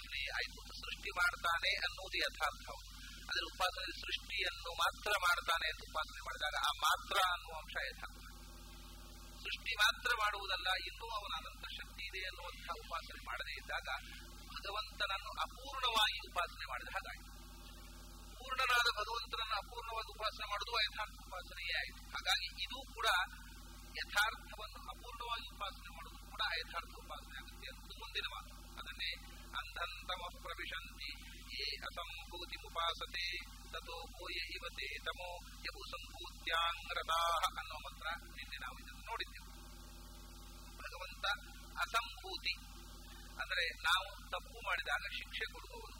ಉಪಾಸನೆ ಆಯಿತು ಸೃಷ್ಟಿ ಮಾಡ್ತಾನೆ ಅನ್ನುವುದು ಯಥಾರ್ಥ. ಅದರ ಉಪಾಸನೆ ಸೃಷ್ಟಿಯನ್ನು ಮಾತ್ರ ಮಾಡ್ತಾನೆ ಅಂತ ಉಪಾಸನೆ ಮಾಡಿದಾಗ ಆ ಮಾತ್ರ ಅನ್ನುವ ಅಂಶ ಯಥಾರ್ಥ. ಸೃಷ್ಟಿ ಮಾತ್ರ ಮಾಡುವುದಲ್ಲ, ಇನ್ನೂ ಅವನ ಅನಂತ ಶಕ್ತಿ ಇದೆ ಅನ್ನುವಂತಹ ಉಪಾಸನೆ ಮಾಡದೇ ಇದ್ದಾಗ ಭಗವಂತನನ್ನು ಅಪೂರ್ಣವಾಗಿ ಉಪಾಸನೆ ಮಾಡಿದ ಹಾಗಾಯಿತು. ಪೂರ್ಣನಾದ ಭಗವಂತನನ್ನು ಅಪೂರ್ಣವಾಗಿ ಉಪಾಸನೆ ಮಾಡುವುದು ಯಥಾರ್ಥ ಉಪಾಸನೆಯೇ ಆಯಿತು. ಹಾಗಾಗಿ ಇದು ಕೂಡ ಯಥಾರ್ಥವನ್ನು ಅಪೂರ್ಣವಾಗಿ ಉಪಾಸನೆ ಕೂಡ ಯಥಾರ್ಥ ಉಪಾಸನೆ ಆಗುತ್ತೆ ಅನ್ನೋದು ಮುಂದಿನ ಮಾತು ಅದನ್ನೇ ಅಂಧಂತಮ ಪ್ರವಿಶಂತಿ ಯೇ ಅಸಂಭೂತಿ ಉಪಾಸತೆ ತಥೋ ಭೂಯ ಇವತೆ ತಮೋ ಯವು ಸಂಭೂತ್ಯಾಂಗ್ರತಾ ಅನ್ನೋ ಮಂತ್ರ ನಿನ್ನೆ ನಾವು ಇದನ್ನು ನೋಡಿದ್ದೆವು. ಭಗವಂತ ಅಸಂಭೂತಿ ಅಂದರೆ ನಾವು ತಪ್ಪು ಮಾಡಿದಾಗ ಶಿಕ್ಷೆ ಕೊಡುವವನು,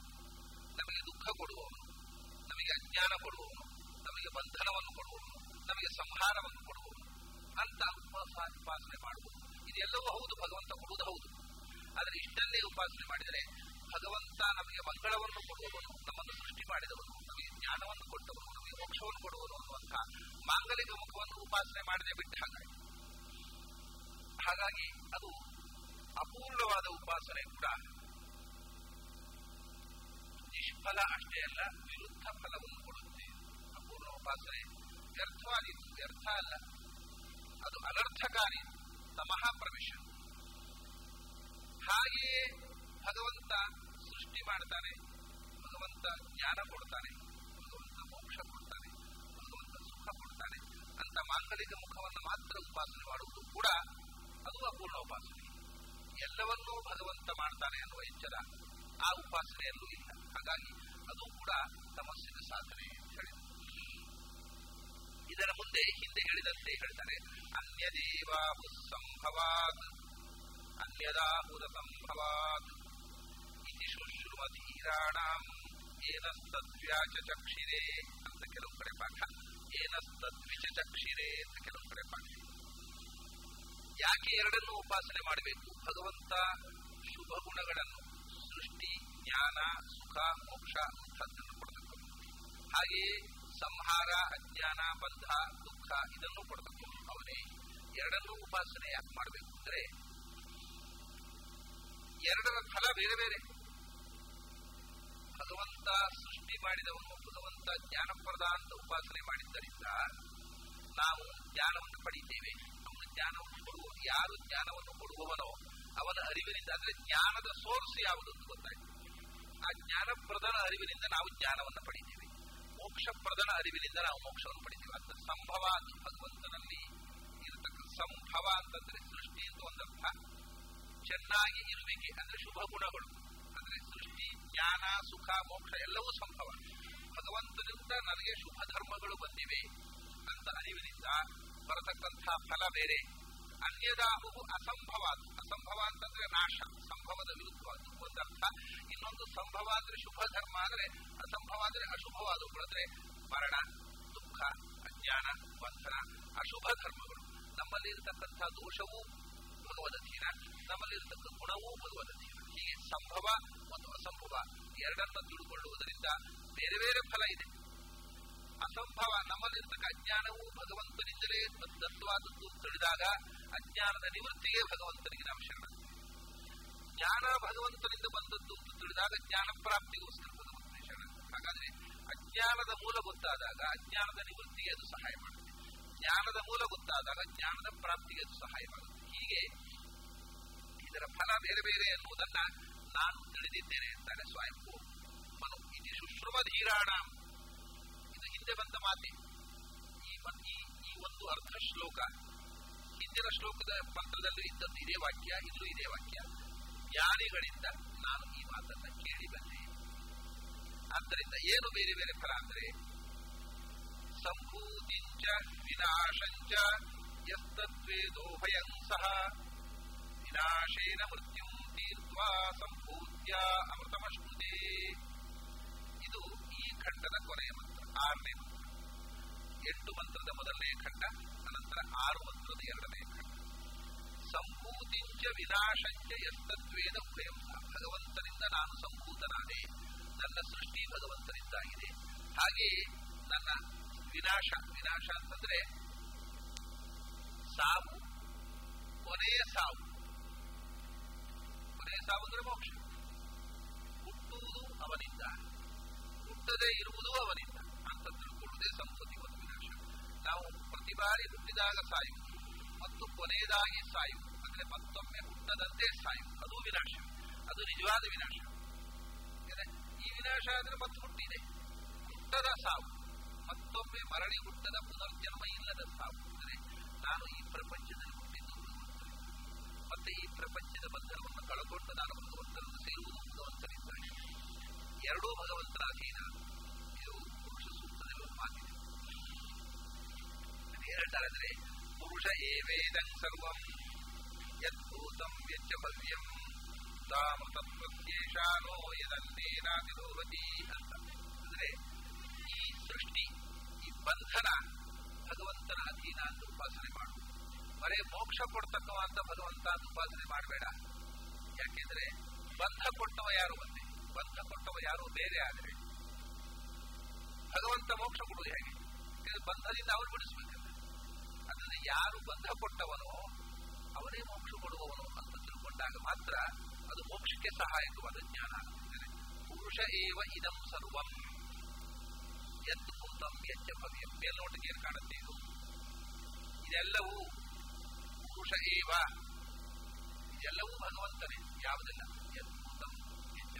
ನಮಗೆ ದುಃಖ ಕೊಡುವವನು, ನಮಗೆ ಅಜ್ಞಾನ ಕೊಡುವವನು, ನಮಗೆ ಬಂಧನವನ್ನು ಕೊಡುವವನು, ನಮಗೆ ಸಂಹಾರವನ್ನು ಕೊಡುವವನು, ಅಂತ ಉಪಾಸ- ಉಪಾಸನೆ ಮಾಡುವುದು. ಇದೆಲ್ಲವೂ ಹೌದು, ಭಗವಂತ ಕೊಡುವುದು ಹೌದು. ಆದರೆ ಇಷ್ಟನ್ನೇ ಉಪಾಸನೆ ಮಾಡಿದರೆ ಭಗವಂತ ನಮಗೆ ಮಂಗಳವನ್ನು ಕೊಡುವವನು ನಮ್ಮನ್ನು ಸೃಷ್ಟಿ ಮಾಡಿದವನು, ನಮಗೆ ಜ್ಞಾನವನ್ನು ಕೊಟ್ಟವನು, ನಮಗೆ ಮೋಕ್ಷವನ್ನು ಕೊಡುವನು ಅನ್ನುವಂತಹ ಮಾಂಗಲಿಕ ಮುಖವನ್ನು ಉಪಾಸನೆ ಮಾಡದೆ ಬಿಟ್ಟ ಹಾಗೆ ಹಾಗಾಗಿ ಅದು ಅಪೂರ್ಣವಾದ ಉಪಾಸನೆ ಕೂಡ. ನಿಷ್ಫಲ ಅಷ್ಟೇ ಅಲ್ಲ, ವಿರುದ್ಧ ಫಲವನ್ನು ಕೊಡುತ್ತೆ. ಅಪೂರ್ಣ ಉಪಾಸನೆ ವ್ಯರ್ಥವಾದೀತು ವ್ಯರ್ಥ ಅಲ್ಲ. ಅದು ಅನರ್ಥಕಾರಿ. ತಮಃ ಪ್ರವೇಶ ಹಾಗೆಯೇ ಭಗವಂತ ಸೃಷ್ಟಿ ಮಾಡ್ತಾನೆ, ಭಗವಂತ ಜ್ಞಾನ ಕೊಡ್ತಾನೆ, ಭಗವಂತ ಮೋಕ್ಷ ಕೊಡ್ತಾನೆ, ಭಗವಂತ ಸುಖ ಕೊಡ್ತಾನೆ. ಅಂತ ಮಾಂಗಲಿಕ ಮುಖವನ್ನು ಮಾತ್ರ ಉಪಾಸನೆ ಮಾಡುವುದು ಕೂಡ ಅದು ಅಪೂರ್ಣ ಉಪಾಸನೆ. ಎಲ್ಲವನ್ನೂ ಭಗವಂತ ಮಾಡ್ತಾನೆ ಅನ್ನುವ ಎಚ್ಚರ ಆ ಉಪಾಸನೆಯಲ್ಲೂ ಇಲ್ಲ. ಹಾಗಾಗಿ ಅದು ಕೂಡ ತಮಸ್ಸಿನ ಸಾಧನೆ ಅಂತ ಹೇಳಿದರು. ಇದರ ಮುಂದೆ ಹಿಂದೆ ಹೇಳಿದಂತೆ ಹೇಳ್ತಾರೆ ಅನ್ಯದೇವಾಹು ಸಂಭವಾತ್ ಅನ್ಯದಾಹುರ ಸಂಭವಾತ್ ಇತಿ ಶುಶ್ರುಮಧೀರಾಣಾಂ ಏನಸ್ತದ್ವ್ಯಾಚ ಚಕ್ಷಿರೆ ಅಂತ ಕೆಲವು ಕಡೆ ಪಾಠ. ಏನಸ್ತದ್ವಿಚ ಚಕ್ಷಿರೆ ಅಂತ ಕೆಲವು ಕಡೆ ಪಾಠ. ಯಾಕೆ ಎರಡನ್ನೂ ಉಪಾಸನೆ ಮಾಡಬೇಕು? ಭಗವಂತ ಶುಭ ಗುಣಗಳನ್ನು, ಸೃಷ್ಟಿ, ಜ್ಞಾನ, ಸುಖ, ಮೋಕ್ಷ ಕೊಡಬೇಕು. ಹಾಗೆಯೇ ಸಂಹಾರ, ಅಜ್ಞಾನ, ಬಂಧ, ದುಃಖ ಇದನ್ನು ಕೊಡಬೇಕು. ಅವನೇ ಎರಡನ್ನೂ ಉಪಾಸನೆ ಯಾಕೆ ಮಾಡಬೇಕು. ಅಂದ್ರೆ ಎರಡರ ಫಲ ಬೇರೆ ಬೇರೆ. ಭಗವಂತ ಸೃಷ್ಟಿ ಮಾಡಿದವನು, ಭಗವಂತ ಜ್ಞಾನಪ್ರದ ಅಂತ ಉಪಾಸನೆ ಮಾಡಿದ್ದರಿಂದ ನಾವು ಜ್ಞಾನವನ್ನು ಪಡೆಯುತ್ತೇವೆ ಅವನು ಜ್ಞಾನವನ್ನು ಕೊಡುವ ಯಾರು ಜ್ಞಾನವನ್ನು ಕೊಡುವವನೋ ಅವನ ಅರಿವಿನಿಂದ, ಅಂದ್ರೆ ಜ್ಞಾನದ ಸೋರ್ಸ್ ಯಾವುದು ಅಂತ ಗೊತ್ತಾಯ್ತು. ಆ ಜ್ಞಾನಪ್ರದನ ಅರಿವಿನಿಂದ ನಾವು ಜ್ಞಾನವನ್ನು ಪಡಿತೀವಿ ಮೋಕ್ಷಪ್ರದನ ಅರಿವಿನಿಂದ ನಾವು ಮೋಕ್ಷವನ್ನು ಪಡಿತೀವಿ. ಅಂತ ಸಂಭವ ಅಂತ ಭಗವಂತನಲ್ಲಿ ಇರತಕ್ಕ ಸಂಭವ ಅಂತಂದ್ರೆ ಸೃಷ್ಟಿ ಅಂತ ಒಂದರ್ಥ. ಚೆನ್ನಾಗಿ ಇರುವಿಕೆ ಅಂದ್ರೆ ಶುಭ ಗುಣಗಳು. ಅಂದ್ರೆ ಸೃಷ್ಟಿ ಜ್ಞಾನ, ಸುಖ, ಮೋಕ್ಷ ಎಲ್ಲವೂ ಸಂಭವ. ಭಗವಂತನಿಂದ ನನಗೆ ಶುಭ ಧರ್ಮಗಳು ಬಂದಿವೆ ಅಂತ ಅರಿವಿನಿಂದ ಬರತಕ್ಕಂತಹ ಫಲ ಬೇರೆ. ಅನ್ಯದಾಹು ಅಸಂಭವ ಅಸಂಭವ ಅಂತಂದ್ರೆ ನಾಶ. ಸಂಭವದ ವಿರುದ್ಧವಾದ ಒಂದರ್ಥ ಇನ್ನೊಂದು ಸಂಭವ ಅಂದ್ರೆ ಶುಭ ಧರ್ಮ ಅಂದ್ರೆ ಅಸಂಭವ ಅಂದ್ರೆ ಅಶುಭವಾದವುಗಳು ಮರಣ, ದುಃಖ, ಅಜ್ಞಾನ ಬಂಧನ ಅಶುಭ ಧರ್ಮಗಳು. ನಮ್ಮಲ್ಲಿ ಇರತಕ್ಕಂತಹ ದೋಷವೂ ನಮ್ಮಲ್ಲಿ ಇರತಕ್ಕ ಗುಣವೂ ಭಗವದಧೀನ ಹೀಗೆ ಸಂಭವ ಮತ್ತು ಅಸಂಭವ ಎರಡನ್ನ ತಿಳಿದುಕೊಳ್ಳುವುದರಿಂದ ಬೇರೆ ಬೇರೆ ಫಲ ಇದೆ. ಅಸಂಭವ ನಮ್ಮಲ್ಲಿರ್ತಕ್ಕ ಅಜ್ಞಾನವು ಭಗವಂತನಿಂದಲೇ ದತ್ತವಾದದ್ದು ತಿಳಿದಾಗ ಅಜ್ಞಾನದ ನಿವೃತ್ತಿಗೆ ಭಗವಂತನಿಗೆ ನಾವು ಶರಣ. ಜ್ಞಾನ ಭಗವಂತನಿಂದ ಬಂದದ್ದು ತಿಳಿದಾಗ ಜ್ಞಾನ ಪ್ರಾಪ್ತಿಗೋಸ್ಕರ ಭಗವಂತನಿಗೆ ಶರಣ. ಹಾಗಾದ್ರೆ ಅಜ್ಞಾನದ ಮೂಲ ಗೊತ್ತಾದಾಗ ಅಜ್ಞಾನದ ನಿವೃತ್ತಿಗೆ ಅದು ಸಹಾಯ ಮಾಡುತ್ತೆ. ಜ್ಞಾನದ ಮೂಲ ಗೊತ್ತಾದಾಗ ಜ್ಞಾನದ ಪ್ರಾಪ್ತಿಗೆ ಅದು ಸಹಾಯ ಮಾಡುತ್ತೆ. ಹೀಗೆ ಇದರ ಫಲ ಬೇರೆ ಬೇರೆ ಎನ್ನುವುದನ್ನ ನಾನು ತಿಳಿದಿದ್ದೇನೆ ಅಂತಾನೆ ಸ್ವಯಂಭೂ ಮನು. ಇದು ಶುಶ್ರುಮಧೀರಾಣ ಇದು ಹಿಂದೆ ಬಂದ ಮಾತೆ. ಈ ಒಂದು ಅರ್ಧ ಶ್ಲೋಕ ಹಿಂದಿನ ಶ್ಲೋಕದ ಪಕ್ಕದಲ್ಲೂ ಇದ್ದದ್ದು ಇದೇ ವಾಕ್ಯ, ಇದು ಇದೇ ವಾಕ್ಯ. ಜ್ಞಾನಿಗಳಿಂದ ನಾನು ಈ ಮಾತನ್ನ ಕೇಳಿ ಬಂದೆ. ಆದ್ದರಿಂದ ಏನು ಬೇರೆ ಬೇರೆ ಫಲ ಅಂದ್ರೆ, ಸಂಭೂತಿಂಚ ವಿನಾಶಂಚ ಯಸ್ತದ್ವೇದೋ ಭಯಂ ಸಹ. ವಿನಾಶೇನ ಮೃತ್ಯು ತೀರ್ತ್ವಾ ಸಂಭೂತ್ಯ ಅಮೃತಮಶ್ನುತೆ. ಇದು ಈ ಖಂಡದ ಕೊನೆಯ ಮಂತ್ರ. ಆರನೇ ಮಂತ್ರ ಎಂಟು ಮಂತ್ರದ ಮೊದಲನೇ ಖಂಡ, ಅನಂತರ ಆರು ಮಂತ್ರದ ಎರಡನೇ ಖಂಡ. ಸಂಭೂತಿಂಚ ವಿನಾಶಂಚ ಎಸ್ತದ್ವೇದ ಉಭಯಂ. ಭಗವಂತನಿಂದ ನಾನು ಸಂಭೂತನಾದೆ ನನ್ನ ಸೃಷ್ಟಿ ಭಗವಂತನಿಂದಾಗಿದೆ ಹಾಗೆಯೇ ನನ್ನ ವಿನಾಶ ವಿನಾಶ ಅಂತಂದ್ರೆ ಸಾವು, ಕೊನೆಯ ಸಾವು. ಕೊನೆಯ ಸಾವು ಅಂದ್ರೆ ಮೋಕ್ಷ. ಹುಟ್ಟುವುದು ಅವನಿಂದ, ಹುಟ್ಟದೇ ಇರುವುದು ಅವನಿಂದ. ಅಂತ ತಿಳ್ಕೊಳ್ಳುವುದೇ ಒಂದು ನಾವು ಪ್ರತಿ ಬಾರಿ ಹುಟ್ಟಿದಾಗ ಸಾಯು, ಮತ್ತು ಕೊನೆಯದಾಗಿ ಸಾಯು, ಅಂದ್ರೆ ಮತ್ತೊಮ್ಮೆ ಹುಟ್ಟದಂತೆ ಸಾಯು. ಅದು ವಿನಾಶ. ಅದು ನಿಜವಾದ ವಿನಾಶ. ಈ ವಿನಾಶ ಆದ್ರೆ ಮತ್ತೆ ಹುಟ್ಟಿದೆ. ಹುಟ್ಟದ ಸಾವು, ಮತ್ತೊಮ್ಮೆ ಮರಳಿ ಹುಟ್ಟದ ಪುನರ್ಜನ್ಮ ಇಲ್ಲದ ಸಾವು. ಅಂದರೆ ನಾನು ಈ ಪ್ರಪಂಚದಲ್ಲಿ ಹುಟ್ಟಿದ್ದು. ಮತ್ತೆ ಈ ಪ್ರಪಂಚದ ಬಂಧನವನ್ನು ಕಳಕೊಂಡು ನಾನು ಭಗವಂತನನ್ನು ಸೇರುವುದು ಭಗವಂತನಿದ್ದಾನೆ. ಎರಡೂ ಭಗವಂತನ ಅಧೀನ ಹೇಳ್ತಾರೆ ಪುರುಷ ಏವೇದಂ ಸರ್ವಂ ಯದ್ಭೂತಂ ಯಚ್ಚ ಭವ್ಯಂ ತಾಮತತ್ವಶೇಷಾನೋ ಯದನ್ನೇನಾತಿರೋಹತಿ ಅಂತ ಅಂದ್ರೆ ಈ ಸೃಷ್ಟಿ ಈ ಬಂಧನ ಭಗವಂತನ ಅಧೀನ ಅಂತ ಉಪಾಸನೆ ಮಾಡು ಬರೇ ಮೋಕ್ಷ ಕೊಡ್ತಕ್ಕವಂತ ಭಗವಂತ ಅಂತ ಉಪಾಸನೆ ಮಾಡಬೇಡ ಯಾಕೆಂದ್ರೆ ಬಂಧ ಕೊಟ್ಟವ ಯಾರು ಒಂದೇ ಬಂಧ ಕೊಟ್ಟವ ಯಾರು ಬೇರೆ ಆದರೆ ಭಗವಂತ ಮೋಕ್ಷ ಕೊಡುವುದು ಹೇಗೆ? ಬಂಧದಿಂದ ಅವನು ಬಿಡಿಸ್ಬೇಕಲ್ಲ ಅದನ್ನ ಯಾರು ಬಂಧ ಕೊಟ್ಟವನೋ ಅವನೇ ಮೋಕ್ಷ ಕೊಡುವವನು ಅಂತ ತಿಳ್ಕೊಂಡಾಗ ಮಾತ್ರ ಅದು ಮೋಕ್ಷಕ್ಕೆ ಸಹಾಯಕವಾದ ಜ್ಞಾನ ಆಗುತ್ತದೆ. ಪುರುಷ ಏವ ಇದಂ ಸರ್ವಂ. ಎದ್ದು ಕುಂತಂ ಎಚ್ಚ ಭವ್ಯಂ ಮೇಲ್ನೋಟಕ್ಕೆ ಏನು ಕಾಣುತ್ತೆ ಇದು? ಇದೆಲ್ಲವೂ ಪುರುಷ ಏವ. ಇದೆಲ್ಲವೂ ಭಗವಂತನೇ. ಯಾವುದಿಲ್ಲ? ಎದ್ದು ಭೂತಂ ಎಚ್ಚ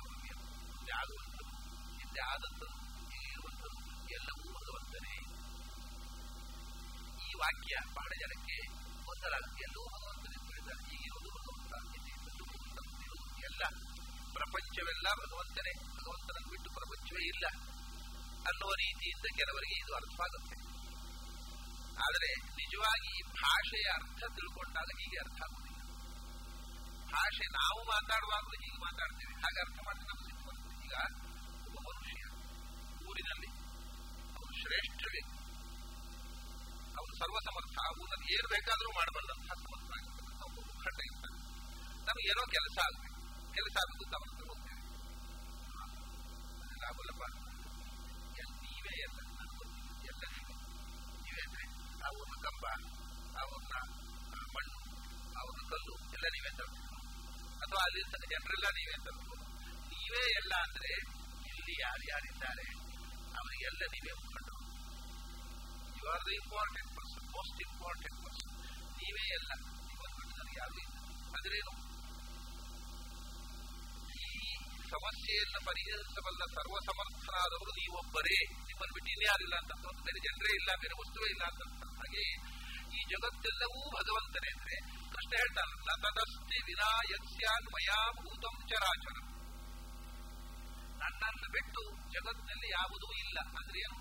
ವಾಕ್ಯ ಬಹಳ ಜನಕ್ಕೆ ಗೊಂದಲಾಗುತ್ತೆ ಎಲ್ಲೋ ಭಗವಂತನ ಭಗವಂತ ಮುಂದಿರುವುದು ಎಲ್ಲ ಪ್ರಪಂಚವೆಲ್ಲ ಭಗವಂತನೇ ಭಗವಂತನನ್ನು ಬಿಟ್ಟು ಪ್ರಪಂಚವೇ ಇಲ್ಲ ಅನ್ನುವ ರೀತಿಯಿಂದ ಕೆಲವರಿಗೆ ಇದು ಅರ್ಥವಾಗುತ್ತೆ ಆದರೆ ನಿಜವಾಗಿ ಭಾಷೆಯ ಅರ್ಥ ತಿಳ್ಕೊಂಡಾಗ ಹೀಗೆ ಅರ್ಥ ಆಗುವುದಿಲ್ಲ ಭಾಷೆ ನಾವು ಮಾತಾಡುವಾಗಲೂ ಹೀಗೆ ಮಾತಾಡ್ತೇವೆ. ಹಾಗೆ ಅರ್ಥ ಬರ್ತದೆ. ಈಗ ಒಬ್ಬ ಮನುಷ್ಯ ಊರಿನಲ್ಲಿ ಅವನು ಶ್ರೇಷ್ಠ ವ್ಯಕ್ತಿ ಸರ್ವಸಮರ್ಥ ಆ ಊರಲ್ಲಿ ಏನು ಬೇಕಾದರೂ ಮಾಡಬಲ್ಲಂತಹ ಸಮರ್ಥ ಆಗಿರ್ತಕ್ಕಂಥ ಒಬ್ಬ ಮುಖಂಡ ಇರ್ತಾನೆ ನಮಗೆ ಏನೋ ಕೆಲಸ ಆಗಬೇಕು ಕೆಲಸ ಆಗಬೇಕು ಅಂತ ಅವನ ಹತ್ರ ಹೋಗ್ತೇವೆ ಅದೆಲ್ಲ ಆಗೋಲ್ಲಪ್ಪ ಎಲ್- ನೀವೇ ಎಲ್ಲ ನಾನು ಗೊತ್ತಿಲ್ಲ. ಎಲ್ಲ ನೀವೇ ನೀವೇ ಅಂದ್ರೆ ಆ ಊರಿನ ಕಂಬ ಆ ಊರಿನ ಆ, ಮಣ್ಣು ಆ ಊರಿನ ಕಲ್ಲು ಎಲ್ಲ ನೀವೇ ತರಬೇಕು ಅಥವಾ ಅಲ್ಲಿ ಜನರೆಲ್ಲ ನೀವೇ ತರಬೇಕು ನೀವೇ ಎಲ್ಲ ಅಂದ್ರೆ ಇಲ್ಲಿ ಯಾರು ಯಾರಿದ್ದಾರೆ ಅವರಿಗೆಲ್ಲ ನೀವೇ ಮುಖಂಡರು you are the important person most important person ನೀವೇ ಎಲ್ಲ ಬಿಟ್ಟು ನನಗೆ ಇಲ್ಲ ಅದರೇನು? ಈ ಸಮಸ್ಯೆಯನ್ನು ಪರಿಹರಿಸಬಲ್ಲ ಸರ್ವಸಮರ್ಥನಾದವರು ನೀವೊಬ್ಬರೇ. ನಿಮ್ಮನ್ನು ಬಿಟ್ಟು ಇನ್ಯಾರಿಲ್ಲ ಅಂತ ಬೇರೆ ಜನರೇ ಇಲ್ಲ, ಬೇರೆ ವಸ್ತುವೇ ಇಲ್ಲ ಅಂತ ಹಾಗೆ ಈ ಜಗತ್ತೆಲ್ಲವೂ ಭಗವಂತನೇ ಅಂದ್ರೆ ಕೃಷ್ಣ ಹೇಳ್ತಾನಲ್ಲ ತದಸ್ತಿ ವಿನಾ ಯಸ್ಯಾನ್ ಮಯಾ ಭೂತಂ ಚರಾಚರ. ನನ್ನನ್ನು ಬಿಟ್ಟು ಜಗತ್ತಿನಲ್ಲಿ ಯಾವುದೂ ಇಲ್ಲ. ಅಂದ್ರೆ ಏನು?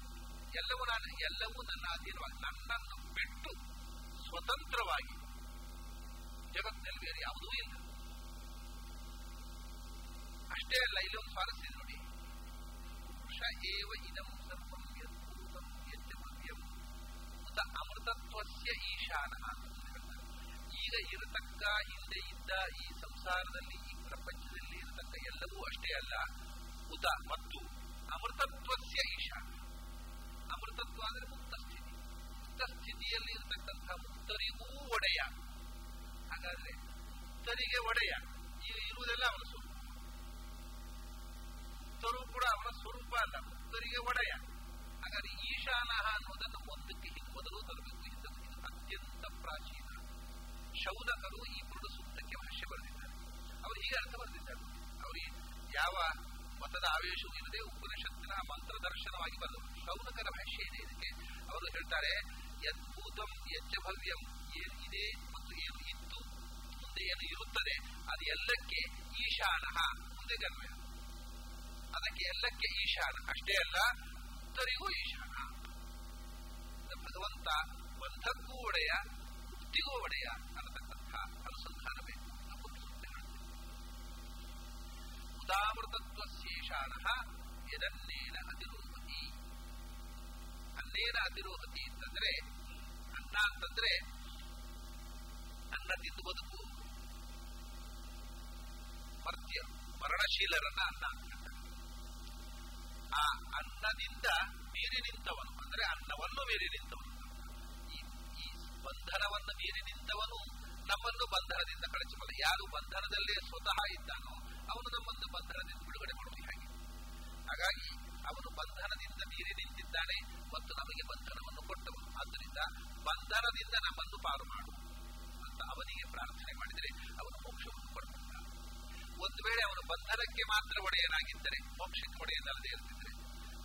ಎಲ್ಲವೂ ನಾನು ಎಲ್ಲವೂ ನನ್ನ ಅಧೀನವಾಗಿ ನನ್ನನ್ನು ಬಿಟ್ಟು ಸ್ವತಂತ್ರವಾಗಿ ಜಗತ್ತಿನಲ್ಲಿ ಬೇರೆ ಯಾವುದೂ ಇಲ್ಲ. ಅಷ್ಟೇ ಅಲ್ಲ, ಇಲ್ಲಿ ಒಂದು ಸ್ವಾರಸ್ಯ ನೋಡಿ. ಪುರುಷ ಏವ ಇದಂ ಸರ್ವಂ ಯದ್ಭೂತಂ ಯಚ್ಚ ಭವ್ಯಂ ಉತ ಅಮೃತತ್ವಸ್ಯ ಈಶಾನ ಅಂತ. ಈಗ ಇರತಕ್ಕ, ಹಿಂದೆ ಇದ್ದ ಈ ಸಂಸಾರದಲ್ಲಿ, ಈ ಪ್ರಪಂಚದಲ್ಲಿ ಇರತಕ್ಕ ಎಲ್ಲವೂ ಅಷ್ಟೇ ಅಲ್ಲ. ಉದ ಮತ್ತು ಅಮೃತತ್ವಸ್ಯ ಈಶಾನ. ಅಮೃತತ್ವ ಅಂದ್ರೆ ಮುಕ್ತ ಸ್ಥಿತಿ. ಮುಕ್ತ ಸ್ಥಿತಿಯಲ್ಲಿ ಇರತಕ್ಕಂತಹ ಮುಕ್ತರಿಗೂ ಒಡೆಯ. ಹಾಗಾದ್ರೆ ಮುಕ್ತರಿಗೆ ಒಡೆಯ. ಇರುವುದೆಲ್ಲ ಅವನ ಸ್ವರೂಪ. ಮುಕ್ತರು ಕೂಡ ಅವನ ಸ್ವರೂಪ ಅಲ್ಲ, ಮುಕ್ತರಿಗೆ ಒಡೆಯ. ಹಾಗಾದ್ರೆ ಈಶಾನ ಅನ್ನೋದನ್ನು ಒಂದಕ್ಕೆ ಹಿಂದೆ ಮೊದಲು ತರಬೇಕು ಇದು ಅತ್ಯಂತ ಪ್ರಾಚೀನ. ಶೌನಕರು ಈ ಪುರುಡ ಸೂಕ್ತಕ್ಕೆ ಭಾಷ್ಯ ಬರೆದಿದ್ದಾರೆ. ಅವರು ಹೀಗೆ ಅರ್ಥ ಬರೆದಿದ್ದಾರೆ. ಅವರಿಗೆ ಯಾವ ಮತದ ಆವೇಶವೂ ಇಲ್ಲದೆ ಉಪನಿಷತ್ತಿನ ಮಂತ್ರ ದರ್ಶನವಾಗಿ ಬಂದರು ಶೌನಕರ ಭಾಷೆ ಇದೆ ಇದಕ್ಕೆ. ಅವರು ಹೇಳ್ತಾರೆ ಯದ್ಭೂತಂ ಯಜ್ಜ ಭವ್ಯಂ, ಏನು ಇದೆ ಮತ್ತು ಏನು ಇತ್ತು ಮುಂದೆ ಏನು ಇರುತ್ತದೆ, ಅದು ಎಲ್ಲಕ್ಕೆ ಈಶಾನ ಮುಂದೆ ಗಮ್ಯ ಅದಕ್ಕೆ ಎಲ್ಲಕ್ಕೆ ಈಶಾನ, ಅಷ್ಟೇ ಅಲ್ಲ, ಉತ್ತರಿಗೂ ಈಶಾನ. ಭಗವಂತ ಬಂಧಕ್ಕೂ ಒಡೆಯ, ಮುಕ್ತಿಗೂ ಒಡೆಯ ಅನ್ನತಕ್ಕಂಥ ಅನುಸಂಧಾನ ಬೇಕು ಉದಾಮೃತತ್ವಶೇಷಾನ ಎದನ್ನೇನ ಅತಿರೋಹತಿ ಅನ್ನೇನ ಅತಿರೋಹತಿ ಅಂತಂದ್ರೆ, ಅನ್ನ ಅಂತಂದ್ರೆ ಅನ್ನ ತಿಂದು ಬದುಕು ಮರ್ತ್ಯ ಮರಣಶೀಲರನ್ನ ಅನ್ನ ಆ ಅನ್ನದಿಂದ ಮೀರಿ ನಿಂತವನು, ಅಂದ್ರೆ ಅನ್ನವನ್ನು ಮೀರಿ ನಿಂತವನು. ಈ ಈ ಬಂಧನವನ್ನು ಮೀರಿ ನಿಂತವನು, ನಮ್ಮನ್ನು ಬಂಧನದಿಂದ ಕಳಚಿಕೊಂಡು ಯಾರು ಬಂಧನದಲ್ಲೇ ಸ್ವತಃ ಇದ್ದಾನೋ ಅವನು ನಮ್ಮನ್ನು ಬಂಧನದಿಂದ ಬಿಡುಗಡೆ ಮಾಡುವುದು ಹೇಗೆ? ಹಾಗಾಗಿ ಅವನು ಬಂಧನದಿಂದ ಮೀರಿ ನಿಂತಿದ್ದಾನೆ ಮತ್ತು ನಮಗೆ ಬಂಧನವನ್ನು ಕೊಟ್ಟವನು. ಆದ್ದರಿಂದ ಬಂಧನದಿಂದ ನಮ್ಮನ್ನು ಪಾರು ಮಾಡು ಅಂತ ಅವನಿಗೆ ಪ್ರಾರ್ಥನೆ ಮಾಡಿದರೆ ಅವನು ಮೋಕ್ಷವನ್ನು ಕೊಡ್ತಾನೆ. ಒಂದು ವೇಳೆ ಅವನು ಬಂಧನಕ್ಕೆ ಮಾತ್ರ ಒಡೆಯನಾಗಿದ್ದರೆ, ಮೋಕ್ಷಕ್ಕೆ ಒಡೆಯನಲ್ಲದೆ ಇರ್ತಿದ್ರೆ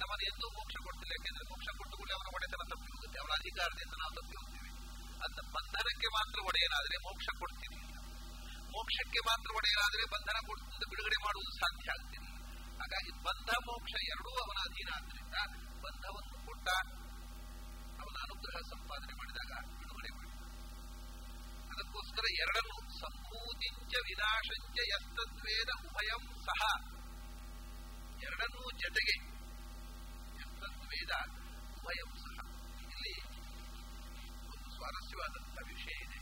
ನಮ್ಮನ್ನು ಎಂದೂ ಮೋಕ್ಷ ಕೊಡ್ತಿಲ್ಲ ಯಾಕೆಂದ್ರೆ ಮೋಕ್ಷ ಕೊಟ್ಟು ಕೂಡ ಅವನ ಒಡೆತನ ತಪ್ಪಿ ಹೋಗುತ್ತೆ ಅವನ ಅಧಿಕಾರದಿಂದ ನಾವು ತಪ್ಪಿ ಹೋಗ್ತೀವಿ ಅಂತ ಬಂಧನಕ್ಕೆ ಮಾತ್ರ ಒಡೆಯನಾದರೆ ಮೋಕ್ಷ ಕೊಡ್ತೀನಿ ಮೋಕ್ಷಕ್ಕೆ ಮಾತ್ರ ಒಡೆಯರಾದರೆ ಬಂಧನ ಕೊಡುತ್ತದೆ, ಬಿಡುಗಡೆ ಮಾಡುವುದು ಸಾಧ್ಯ ಆಗ್ತಿಲ್ಲ. ಹಾಗಾಗಿ ಬಂಧ, ಮೋಕ್ಷ ಎರಡೂ ಅವನ ಅಧೀನ ಆದ್ದರಿಂದ ಬಂಧವನ್ನು ಕೊಟ್ಟ ಅವನ ಅನುಗ್ರಹ ಸಂಪಾದನೆ ಮಾಡಿದಾಗ ಬಿಡುಗಡೆ ಮಾಡಿದ. ಅದಕ್ಕೋಸ್ಕರ ಎರಡನ್ನು ಸಂಭೂತಿಂಚ ವಿನಾಶಂಚ ಯಸ್ತತ್ವೇದ ಉಭಯಂ ಸಹ. ಎರಡನ್ನೂ ಜೊತೆಗೆ ಯಸ್ತತ್ವೇದ ಉಭಯಂ ಸಹ ಇಲ್ಲಿ ಒಂದು ಸ್ವಾರಸ್ಯವಾದಂತಹ ವಿಷಯ ಇದೆ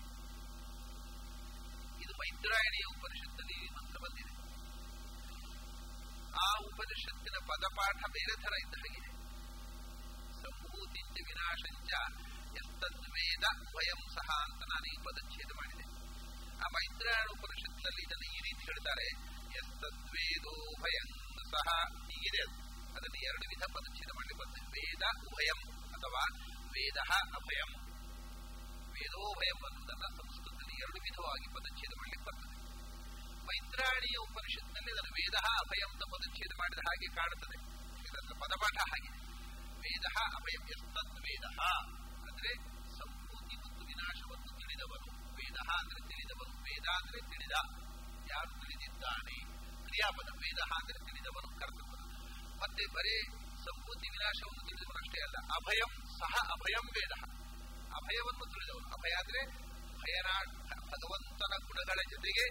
ಇದು ಮೈತ್ರಾಯಣಿಯ ಉಪನಿಷತ್ತಲ್ಲಿ ಮಂತ್ರ ಬಂದಿದೆ. ಆ ಉಪನಿಷತ್ತಿನ ಪದಪಾಠ ಬೇರೆ ಥರ ಇದ್ದ ಹಾಗಿದೆ ಸಂಭೂತಿಂಚ ವಿನಾಶಂಚ ಎಸ್ತದ್ವೇದ ಸ್ವಯಂ ಸಹ ಅಂತ ನಾನು ಈ ಪದಚ್ಛೇದ ಮಾಡಿದೆ. ಆ ಮೈತ್ರಾಯಣ ಉಪನಿಷತ್ತಿನಲ್ಲಿ ಇದನ್ನು ಈ ರೀತಿ ಹೇಳ್ತಾರೆ ಎಸ್ತದ್ವೇದೋ ಭಯಂ ಸಹ ಹೀಗಿದೆ ಅದು. ಅದನ್ನು ಎರಡು ವಿಧ ಪದಚ್ಛೇದ ಮಾಡಿ ಬಂದಿದೆ ವೇದ ಉಭಯಂ ಅಥವಾ ವೇದ ಅಭಯಂ. ವೇದೋಭಯಂ ಅನ್ನೋದನ್ನ ಸಂಸ್ಕೃತದಲ್ಲಿ ಎರಡು ವಿಧವಾಗಿ ಪದಚ್ಛೇದ ಮಾಡಲಿಕ್ಕೆ ಬರ್ತದೆ ಮೈತ್ರಾಣಿಯ ಉಪನಿಷತ್ನಲ್ಲಿ ಅದನ್ನು ವೇದ ಅಭಯಂ ಪದಚ್ಛೇದ ಮಾಡಿದ ಹಾಗೆ ಕಾಣುತ್ತದೆ ಪದಪಾಠ ಹಾಗೆ. ವೇದ ಅಭಯಂ ಎಸ್ತದ್ ವೇದ. ಅಂದ್ರೆ ಸಂಪೂರ್ತಿ ಮತ್ತು ವಿನಾಶವನ್ನು ತಿಳಿದವನು ವೇದ ಅಂದ್ರೆ ತಿಳಿದವನು ವೇದ ಅಂದ್ರೆ ತಿಳಿದ. ಯಾರು ತಿಳಿದಿದ್ದಾನೆ? ಕ್ರಿಯಾಪದ ವೇದ ಅಂದ್ರೆ ತಿಳಿದವನು ಕರ್ತವ್ಯ ಮತ್ತೆ ಬರೇ ಸಂಪೂರ್ತಿ ವಿನಾಶವನ್ನು ತಿಳಿದವನು ಅಲ್ಲ. ಅಭಯಂ ಸಹ ಅಭಯಂ ವೇದ. ಅಭಯವನ್ನು ತಿಳಿದವನು ಅಭಯ ಅಂದ್ರೆ ಭಗವಂತನ ಗುಣಗಳ ಜೊತೆಗೆ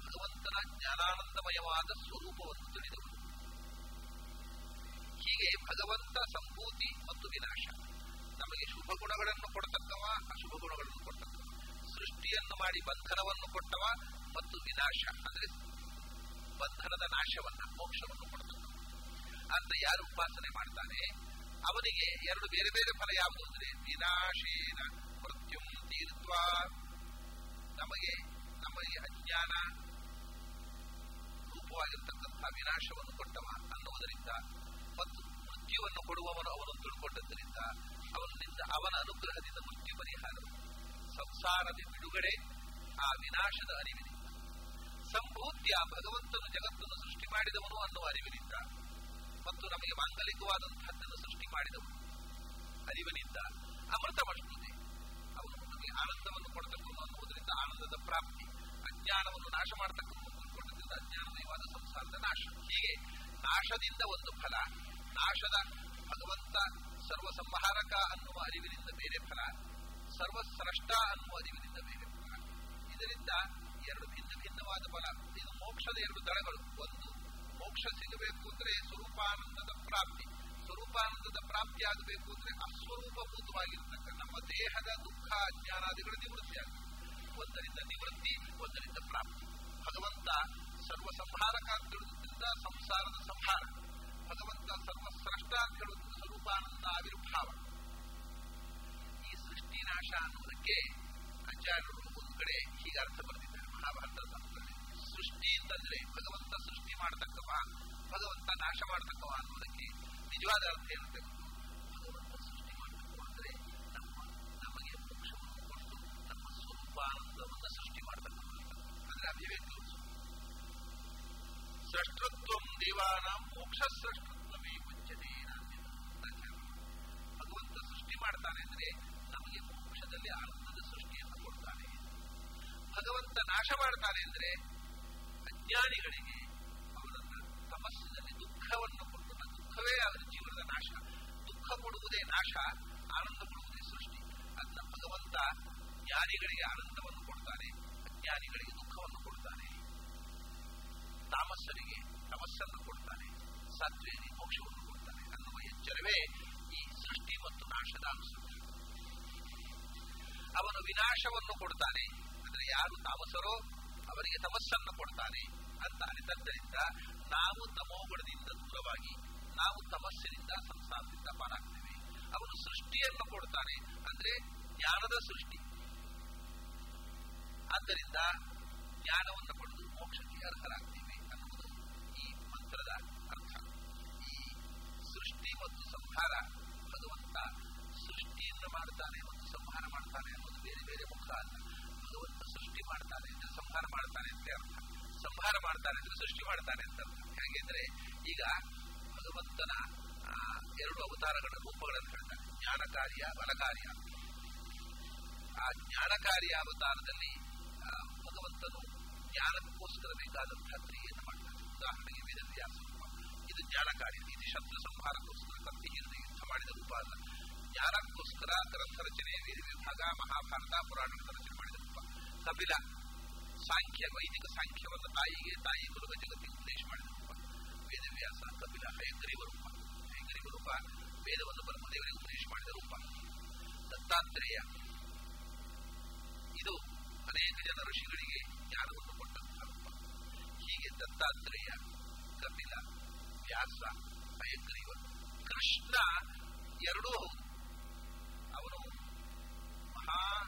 ಭಗವಂತನ ಜ್ಞಾನಾನಂದಮಯವಾದ ಸ್ವರೂಪವನ್ನು ತಿಳಿದವರು ಹೀಗೆ ಭಗವಂತ ಸಂಭೂತಿ ಮತ್ತು ವಿನಾಶ. ನಮಗೆ ಶುಭ ಗುಣಗಳನ್ನು ಕೊಡತಕ್ಕವ, ಅಶುಭ ಗುಣಗಳನ್ನು ಕೊಡ್ತಕ್ಕವ. ಸೃಷ್ಟಿಯನ್ನು ಮಾಡಿ ಬಂಧನವನ್ನು ಕೊಟ್ಟವ ಮತ್ತು ವಿನಾಶ, ಅಂದ್ರೆ ಬಂಧನದ ನಾಶವನ್ನ, ಮೋಕ್ಷವನ್ನು ಕೊಡ್ತಕ್ಕವ. ಅಂತ ಯಾರು ಉಪಾಸನೆ ಮಾಡ್ತಾನೆ ಅವನಿಗೆ ಎರಡು ಬೇರೆ ಬೇರೆ ಫಲ ಯಾವುದು ಅಂದ್ರೆ ವಿನಾಶೇನ ಮೃತ್ಯುಂ ತೀರ್ತ್ವ. ನಮಗೆ ನಮಗೆ ಅಜ್ಞಾನ, ರೂಪವಾಗಿರ್ತಕ್ಕಂಥ ವಿನಾಶವನ್ನು ಕೊಟ್ಟವ ಅನ್ನುವುದರಿಂದ ಮತ್ತು ಮೃತ್ಯುವನ್ನು ಕೊಡುವವನು ಅವನು ತಿಳ್ಕೊಂಡದ್ದರಿಂದ ಅವನಿಂದ ಅವನ ಅನುಗ್ರಹದಿಂದ ಮೃತ್ಯು ಪರಿಹಾರ. ಸಂಸಾರದ ಬಿಡುಗಡೆ ಆ ವಿನಾಶದ ಅರಿವಿನಿಂದ. ಸಂಭೂತ್ಯ ಭಗವಂತನು ಜಗತ್ತನ್ನು ಸೃಷ್ಟಿ ಮಾಡಿದವನು ಅನ್ನುವ ಅರಿವಿನಿಂದ ಮತ್ತು ನಮಗೆ ಮಾಂಗಲಿಕವಾದಂತಹದ್ದನ್ನು ಸೃಷ್ಟಿ ಮಾಡಿದವನು. ಅರಿವಿನಿಂದ ಅಮೃತಮಷ್ಟುದೆ ಆನಂದವನ್ನು ಕೊಡತಕ್ಕವನು ಅನ್ನುವುದರಿಂದ ಆನಂದದ ಪ್ರಾಪ್ತಿ, ಅಜ್ಞಾನವನ್ನು ನಾಶ ಮಾಡತಕ್ಕವನು ತಿಳ್ಕೊಂಡದಿಂದ ಅಜ್ಞಾನಮಯವಾದ ಸಂಸಾರದ ನಾಶ. ಹೀಗೆ ನಾಶದಿಂದ ಒಂದು ಫಲ, ನಾಶದ ಭಗವಂತ ಸರ್ವ ಸಂಹಾರಕ ಅನ್ನುವ ಅರಿವಿನಿಂದ ಬೇರೆ ಫಲ, ಸರ್ವಸ್ರಷ್ಟ ಅನ್ನುವ ಅರಿವಿನಿಂದ ಬೇರೆ ಫಲ. ಇದರಿಂದ ಎರಡು ಭಿನ್ನ ಭಿನ್ನವಾದ ಫಲ. ಇದು ಮೋಕ್ಷದ ಎರಡು ದಳಗಳು. ಒಂದು ಮೋಕ್ಷ ಸಿಗಬೇಕು ಅಂದ್ರೆ ಸ್ವರೂಪಾನಂದದ ಪ್ರಾಪ್ತಿ. ಸ್ವರೂಪಾನಂದದ ಪ್ರಾಪ್ತಿ ಆಗಬೇಕು ಅಂದ್ರೆ ಅಸ್ವರೂಪಭೂತವಾಗಿರ್ತಕ್ಕ ನಮ್ಮ ದೇಹದ ದುಃಖ ಅಜ್ಞಾನಾದಿಗಳ ನಿವೃತ್ತಿ ಆಗಬೇಕು. ಒಂದರಿಂದ ನಿವೃತ್ತಿ, ಒಂದರಿಂದ ಪ್ರಾಪ್ತಿ. ಭಗವಂತ ಸರ್ವ ಸಂಹಾರಕ ಅಂತ ಹೇಳುವುದರಿಂದ ಸಂಸಾರದ ಸಂಹಾರ. ಭಗವಂತ ಸರ್ವಸ್ರಷ್ಟ ಅಂತ ಹೇಳುವುದು ಸ್ವರೂಪಾನಂದ ಆವಿರ್ಭಾವ. ಈ ಸೃಷ್ಟಿ ನಾಶ ಅನ್ನೋದಕ್ಕೆ ಆಚಾರ್ಯರು ಒಂದು ಕಡೆ ಹೀಗೆ ಅರ್ಥ ಬರೆದಿದ್ದಾರೆ. ಮಹಾಭಾರತದ ಸೃಷ್ಟಿ ಅಂತಂದ್ರೆ ಭಗವಂತ ಸೃಷ್ಟಿ ಮಾಡತಕ್ಕವ, ಭಗವಂತ ನಾಶ ಮಾಡತಕ್ಕವ ಅನ್ನೋದಕ್ಕೆ ನಿಜವಾದ ಅರ್ಥ ಏನಂತ ಭಗವಂತ ಸೃಷ್ಟಿ ಮಾಡತಕ್ಕವ ಅಂದ್ರೆ ನಮ್ಮ ನಮಗೆ ಮೋಕ್ಷವನ್ನು ಕೊಟ್ಟು ನಮ್ಮ ಸ್ವರೂಪಾನಂದವನ್ನು ಸೃಷ್ಟಿ ಮಾಡತಕ್ಕವ ಅಂದ್ರೆ ಅಭಿವ್ಯಕ್ತಿ ಸೃಷ್ಟತ್ವ ದೇವಾನ ಮೋಕ್ಷ ಸೃಷ್ಟತ್ವವೇ ಮುಚ್ಚದೆ ಭಗವಂತ ಸೃಷ್ಟಿ ಮಾಡ್ತಾನೆ ಅಂದ್ರೆ ನಮಗೆ ಮೋಕ್ಷದಲ್ಲಿ ಆನಂದದ ಸೃಷ್ಟಿಯನ್ನು ಕೊಡ್ತಾನೆ ಭಗವಂತ ನಾಶ ಮಾಡ್ತಾನೆ ಅಂದ್ರೆ ಅಜ್ಞಾನಿಗಳಿಗೆ ಅವರನ್ನ ತಪಸ್ಸಿನಲ್ಲಿ ದುಃಖವನ್ನು ಕೊಟ್ಟು ದುಃಖವೇ ಅದರ ಜೀವನದ ನಾಶ. ದುಃಖ ಕೊಡುವುದೇ ನಾಶ, ಆನಂದ ಕೊಡುವುದೇ ಸೃಷ್ಟಿ. ಅದನ್ನ ಭಗವಂತ ಜ್ಞಾನಿಗಳಿಗೆ ಆನಂದವನ್ನು ಕೊಡ್ತಾನೆ. ಅಜ್ಞಾನಿಗಳಿಗೆ ದುಃಖವನ್ನು ಕೊಡ್ತಾನೆ. ತಾಮಸ್ಸರಿಗೆ ತಮಸ್ಸನ್ನು ಕೊಡ್ತಾನೆ. ಸತ್ವೇರಿ ಮೋಕ್ಷವನ್ನು ಕೊಡ್ತಾನೆ. ಅನ್ನುವ ಎಚ್ಚರವೇ ಈ ಸೃಷ್ಟಿ ಮತ್ತು ನಾಶದ ಅಂಶ ಅವನು ವಿನಾಶವನ್ನು ಕೊಡ್ತಾನೆ. ಅಂದ್ರೆ ಯಾರು ತಾಮಸರೋ ಅವರಿಗೆ ತಮಸ್ಸನ್ನು ಕೊಡ್ತಾನೆ ಅಂತಾನೆ. ತದ್ದರಿಂದ ನಾವು ತಮೋಗುಣದಿಂದ ದೂರವಾಗಿ ನಾವು ತಮಸ್ಸಿನಿಂದ ಸಂಸಾರದಿಂದ ಪಾರಾಗ್ತೇವೆ. ಅವನು ಸೃಷ್ಟಿಯನ್ನು ಕೊಡ್ತಾನೆ ಅಂದ್ರೆ ಜ್ಞಾನದ ಸೃಷ್ಟಿ. ಆದ್ದರಿಂದ ಜ್ಞಾನವನ್ನು ಪಡೆದು ಮೋಕ್ಷಕ್ಕೆ ಅರ್ಹರಾಗ್ತೇವೆ ಅನ್ನುವುದು ಈ ಮಂತ್ರದ ಅರ್ಥ. ಈ ಸೃಷ್ಟಿ ಮತ್ತು ಸಂಹಾರ ಭಗವಂತ ಸೃಷ್ಟಿಯನ್ನು ಮಾಡ್ತಾನೆ ಮತ್ತು ಸಂಹಾರ ಮಾಡ್ತಾನೆ ಅನ್ನೋದು ಬೇರೆ ಬೇರೆ ಮುಖ ಅಲ್ಲ. ಭಗವಂತ ಸೃಷ್ಟಿ ಮಾಡ್ತಾನೆ ಅಂದ್ರೆ ಸಂಹಾರ ಮಾಡ್ತಾನೆ ಅಂತ ಅರ್ಥ. ಸಂಹಾರ ಮಾಡ್ತಾನೆ ಅಂದ್ರೆ ಸೃಷ್ಟಿ ಮಾಡ್ತಾನೆ ಅಂತ ಅರ್ಥ. ಹೇಗೆಂದ್ರೆ ಈಗ ಭಗವಂತನ ಎರಡು ಅವತಾರಗಳ ರೂಪಗಳನ್ನು ಹೇಳ್ತಾರೆ ಜ್ಞಾನ ಕಾರ್ಯ ಬಲ ಕಾರ್ಯ ಆ ಜ್ಞಾನ ಕಾರ್ಯ ಅವತಾರದಲ್ಲಿ ಭಗವಂತನು ಜ್ಞಾನಕ್ಕೋಸ್ಕರ ಬೇಕಾದಂತಹ ಕ್ರಿಯೆಯನ್ನು ಮಾಡ್ತಾನೆ. ಉದಾಹರಣೆಗೆ ವೇದವ್ಯಾಸ. ರೂಪ ಇದು ಜ್ಞಾನ ಕಾರ್ಯ ಇದು ಶತ್ರು ಸಂಹಾರಕ್ಕೋಸ್ಕರ ಕತ್ತಿ ಹಿಡಿದು ಯುದ್ಧ ಮಾಡಿದ ರೂಪ ಅಲ್ಲ. ಜ್ಞಾನಕ್ಕೋಸ್ಕರ ಗ್ರಂಥ ರಚನೆ ವೇದ ವಿಭಾಗ ಮಹಾಭಾರತ, ಪುರಾಣಗಳ ರಚನೆ ಮಾಡಿದ ರೂಪ. ಕಪಿಲ, ಸಾಂಖ್ಯ, ವೈದಿಕ ಸಾಂಖ್ಯವನ್ನು ತಾಯಿಗೆ, ತಾಯಿ ಗುರುಗ ಜಗತ್ತಿಗೆ ಉಪದೇಶ ಮಾಡಿದ ವೇದವ್ಯಾಸ ಕಪಿಲ ಹಯಗ್ರೀವ ರೂಪ. ಹಯಗ್ರೀವ ರೂಪ. ವೇದವನ್ನು ಬ್ರಹ್ಮದೇವರಿಗೆ ಉಪದೇಶ ಮಾಡಿದ ರೂಪ. ದತ್ತಾತ್ರೇಯ. ಇದು ಅನೇಕ ಜನ ಋಷಿಗಳಿಗೆ ಜ್ಞಾನವನ್ನು ಕೊಟ್ಟಂತಹ ರೂಪ. ಹೀಗೆ ದತ್ತಾತ್ರೇಯ, ಕಪಿಲ, ವ್ಯಾಸ ಹಯಗ್ರೀವ ಕೃಷ್ಣ ಎರಡೂ ಹೌದು. ಅವನು ಮಹಾ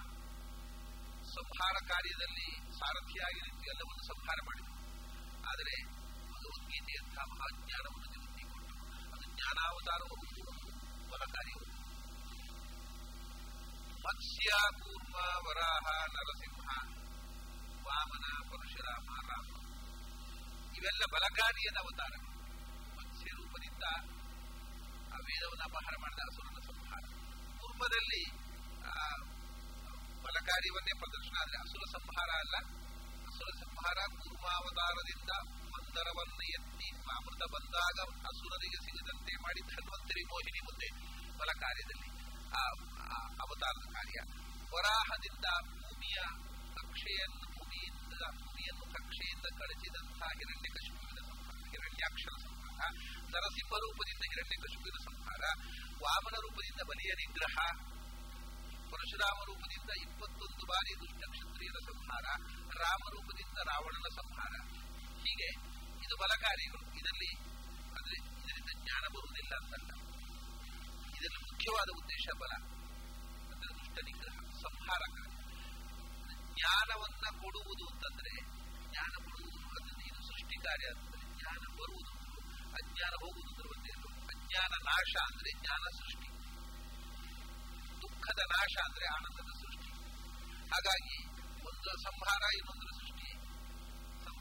ಸಂಹಾರ ಕಾರ್ಯದಲ್ಲಿ ಸಾರಥಿಯಾಗಿ ಎಲ್ಲವನ್ನು ಸಂಹಾರ ಮಾಡಿದರು ಆದರೆ ಭಗವದ್ಗೀತೆಯಂತಹ ಮಹಾಜ್ಞಾನವನ್ನು ಜಗತ್ತಿಗೆ ಕೊಟ್ಟು ಅದು ಜ್ಞಾನಾವತಾರವನ್ನು ಬಲ ಕಾರ್ಯವು ಮತ್ಸ್ಯ ಕೂರ್ಮ ವರಾಹ ನರಸಿಂಹ ವಾಮನ ಪರಶುರಾಮ ರಾಮ ಇವೆಲ್ಲ ಬಲಕಾರಿಯದ ಅವತಾರ. ಮತ್ಸ್ಯ ರೂಪದಿಂದ ಆ ವೇದವನ್ನು ಅಪಹಾರ ಮಾಡಿದ ಅಸುರನ ಸಂಹಾರ. ಕೂರ್ಮದಲ್ಲಿ, ಆ ಬಲಕಾರ್ಯವನ್ನೇ ಪ್ರದರ್ಶನ ಆದರೆ ಅಸುರ ಸಂಹಾರ ಅಲ್ಲ. ಅಸುರ ಸಂಹಾರ ಕೂರ್ಮಾವತಾರದಿಂದ ಮಂದರವನ್ನು ಎತ್ತಿ ಅಮೃತ ಬಂದಾಗ ಅಸುರರಿಗೆ ಸಿಗದಂತೆ ಮಾಡಿ ಧನ್ವಂತರಿ ಮೋಹಿನಿ ಮುಂದೆ ಬಲ ಕಾರ್ಯದಲ್ಲಿ ಆ ಅವತಾರದ ಕಾರ್ಯ. ವರಾಹದಿಂದ ಭೂಮಿಯ ಕಕ್ಷೆಯನ್ನು, ಭೂಮಿಯಿಂದ, ಭೂಮಿಯನ್ನು ಕಕ್ಷೆಯಿಂದ ಕಳಿಸಿದಂತಹ ಹಿರಣ್ಯಕಶಿಪುವಿನ ಸಂಹಾರ, ಹಿರಣ್ಯಾಕ್ಷರ ಸಂಹಾರ ನರಸಿಂಹ ರೂಪದಿಂದ ಹಿರಣ್ಯಕಶಿಪುವಿನ ಸಂಹಾರ, ವಾಮನ ರೂಪದಿಂದ ಬಲಿಯ ನಿಗ್ರಹ, ಪರಶುರಾಮ ರೂಪದಿಂದ ಇಪ್ಪತ್ತೊಂದು ಬಾರಿ ದುಷ್ಟ ಕ್ಷತ್ರಿಯರ ಸಂಹಾರ ರಾಮರೂಪದಿಂದ ರಾವಣನ ಸಂಹಾರ ಹೀಗೆ ಇದು ಬಲಕಾರಿಗಳು ಇದರಲ್ಲಿ ಅಂದ್ರೆ ಇದರಿಂದ ಜ್ಞಾನ ಬರುವುದಿಲ್ಲ ಅಂತಲ್ಲ. ಇದರಲ್ಲಿ ಮುಖ್ಯವಾದ ಉದ್ದೇಶ ಬಲ. ಅಂದ್ರೆ ದುಷ್ಟ ನಿಗ್ರಹ, ಸಂಹಾರ ಜ್ಞಾನವನ್ನ ಕೊಡುವುದು ಅಂತಂದ್ರೆ ಜ್ಞಾನ ಕೊಡುವುದು ಅಂತಂದ್ರೆ ಇದು ಸೃಷ್ಟಿ ಕಾರ್ಯ ಅಂತಂದ್ರೆ ಜ್ಞಾನ ಬರುವುದು. ಅಜ್ಞಾನ ಹೋಗುವುದು ಅಂದ್ರೆ ಒಂದೇ. ಅಜ್ಞಾನ ನಾಶ ಅಂದ್ರೆ ಜ್ಞಾನ ಸೃಷ್ಟಿ. ದುಃಖದ ನಾಶ ಅಂದ್ರೆ ಆನಂದದ ಸೃಷ್ಟಿ. ಹಾಗಾಗಿ ಒಂದು ಸಂಹಾರ ಇನ್ನೊಂದು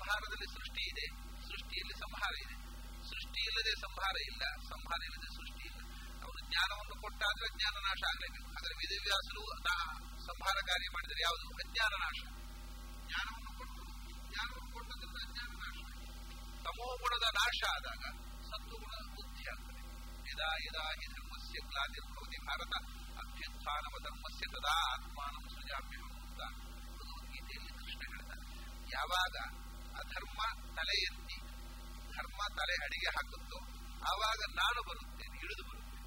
ಸಂಹಾರದಲ್ಲಿ ಸೃಷ್ಟಿ ಇದೆ. ಸೃಷ್ಟಿಯಲ್ಲಿ ಸಂಹಾರ ಇದೆ. ಸೃಷ್ಟಿ ಇಲ್ಲದೆ ಸಂಹಾರ ಇಲ್ಲ. ಸಂಹಾರ ಇಲ್ಲದೆ ಸೃಷ್ಟಿ ಇಲ್ಲ. ಅವನು ಜ್ಞಾನವನ್ನು ಕೊಟ್ಟಾದ್ರೆ ಜ್ಞಾನ ನಾಶ ಆಗಲೇಬೇಕು ಆದರೆ ವೇದವ್ಯಾಸರು ಸಂಹಾರ ಕಾರ್ಯ ಮಾಡಿದರೆ ಯಾವುದು? ಅಜ್ಞಾನ ನಾಶ ಜ್ಞಾನವನ್ನು ಕೊಟ್ಟು, ಜ್ಞಾನವನ್ನು ಕೊಟ್ಟದ್ರಿಂದ ಅಜ್ಞಾನ ನಾಶ ತಮೋಗುಣದ ನಾಶ ಆದಾಗ ಸತ್ವಗುಣ ಬುದ್ಧಿ ಆಗ್ತದೆ. ಯದಾ ಯದಾ ಹಿ ಧರ್ಮಸ್ಯ ಗ್ಲಾನಿರ್ಭವತಿ ಭಾರತ. ಅಭ್ಯುತ್ಥಾನವ ಧರ್ಮಸ್ಯ ತದಾ ಆತ್ಮಾನಂ ಸೃಜಾಮ್ಯಹಂ ಭಗವದ್ಗೀತೆಯಲ್ಲಿ ಕೃಷ್ಣ ಹೇಳ್ತಾರೆ. ಯಾವಾಗ ಅಧರ್ಮ ತಲೆ ಎತ್ತಿ, ಧರ್ಮ ತಲೆ ಅಡಿಗೆ ಹಾಕುತ್ತೋ, ಆವಾಗ ನಾನು ಬರುತ್ತೇನೆ ಇಳಿದು ಬರುತ್ತೇನೆ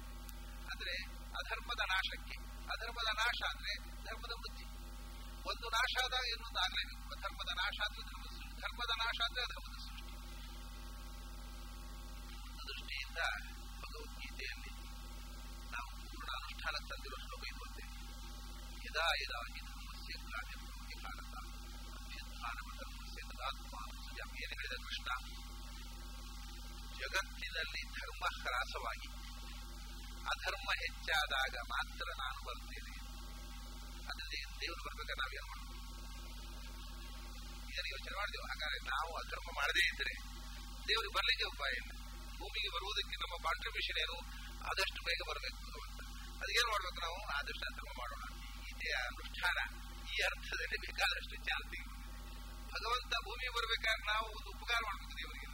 ಅಂದ್ರೆ ಅಧರ್ಮದ ನಾಶಕ್ಕೆ, ಅಧರ್ಮದ ನಾಶ ಅಂದ್ರೆ ಧರ್ಮದ ವೃದ್ಧಿ ಒಂದು ನಾಶ ಆದಾಗ ಇನ್ನೊಂದು ಆಗ್ಲೇಬೇಕು ಧರ್ಮದ ನಾಶ ಅಂದ್ರೆ ಧರ್ಮದ ಸೃಷ್ಟಿ, ಧರ್ಮದ ನಾಶ ಅಂದ್ರೆ ಅಧರ್ಮದ ಸೃಷ್ಟಿ. ದೃಷ್ಟಿಯಿಂದ ಭಗವದ್ಗೀತೆಯಲ್ಲಿ ನಾವು ಪೂರ್ಣ ಅನುಷ್ಠಾನಕ್ಕೆ ತಂದಿರುವ ಶ್ಲೋಕ ಯದಾ ತದಾತ್ಮ ಏನು ಹೇಳಿದ ಕೃಷ್ಣ ಜಗತ್ತಿನಲ್ಲಿ ಧರ್ಮ ಹ್ರಾಸವಾಗಿ, ಅಧರ್ಮ ಹೆಚ್ಚಾದಾಗ ಮಾತ್ರ ನಾನು ಬರ್ತೇನೆ ಅದರಲ್ಲಿ ದೇವರು ಬರ್ಬೇಕಾದ್ರೆ ನಾವೇನು ಇದನ್ನು ಯೋಚನೆ ಮಾಡಿದೆವು? ಹಾಗಾದ್ರೆ ನಾವು ಅಧರ್ಮ ಮಾಡದೇ ಇದ್ರೆ ದೇವರಿಗೆ ಬರ್ಲಿಕ್ಕೆ ಉಪಾಯ ಇಲ್ಲ. ಭೂಮಿಗೆ ಬರುವುದಕ್ಕೆ ನಮ್ಮ ಕಾಂಟ್ರಿಬ್ಯೂಷನ್ ಏನು? ಆದಷ್ಟು ಬೇಗ ಬರಬೇಕು ಭಗವಂತ ಅದಕ್ಕೇನು ಮಾಡ್ಬೇಕು ನಾವು? ಆದಷ್ಟು ಅಧರ್ಮ ಮಾಡೋಣ. ಇದೇ ಅನುಷ್ಠಾನ ಈ ಅರ್ಥದಲ್ಲಿ ಬೇಕಾದಷ್ಟು ಚಾಲ್ತಿ ಭಗವಂತ ಭೂಮಿ ಬರ್ಬೇಕಾದ್ರೆ ನಾವು ಒಂದು ಉಪಕಾರ ಮಾಡಬೇಕು ದೇವರಿಗೆ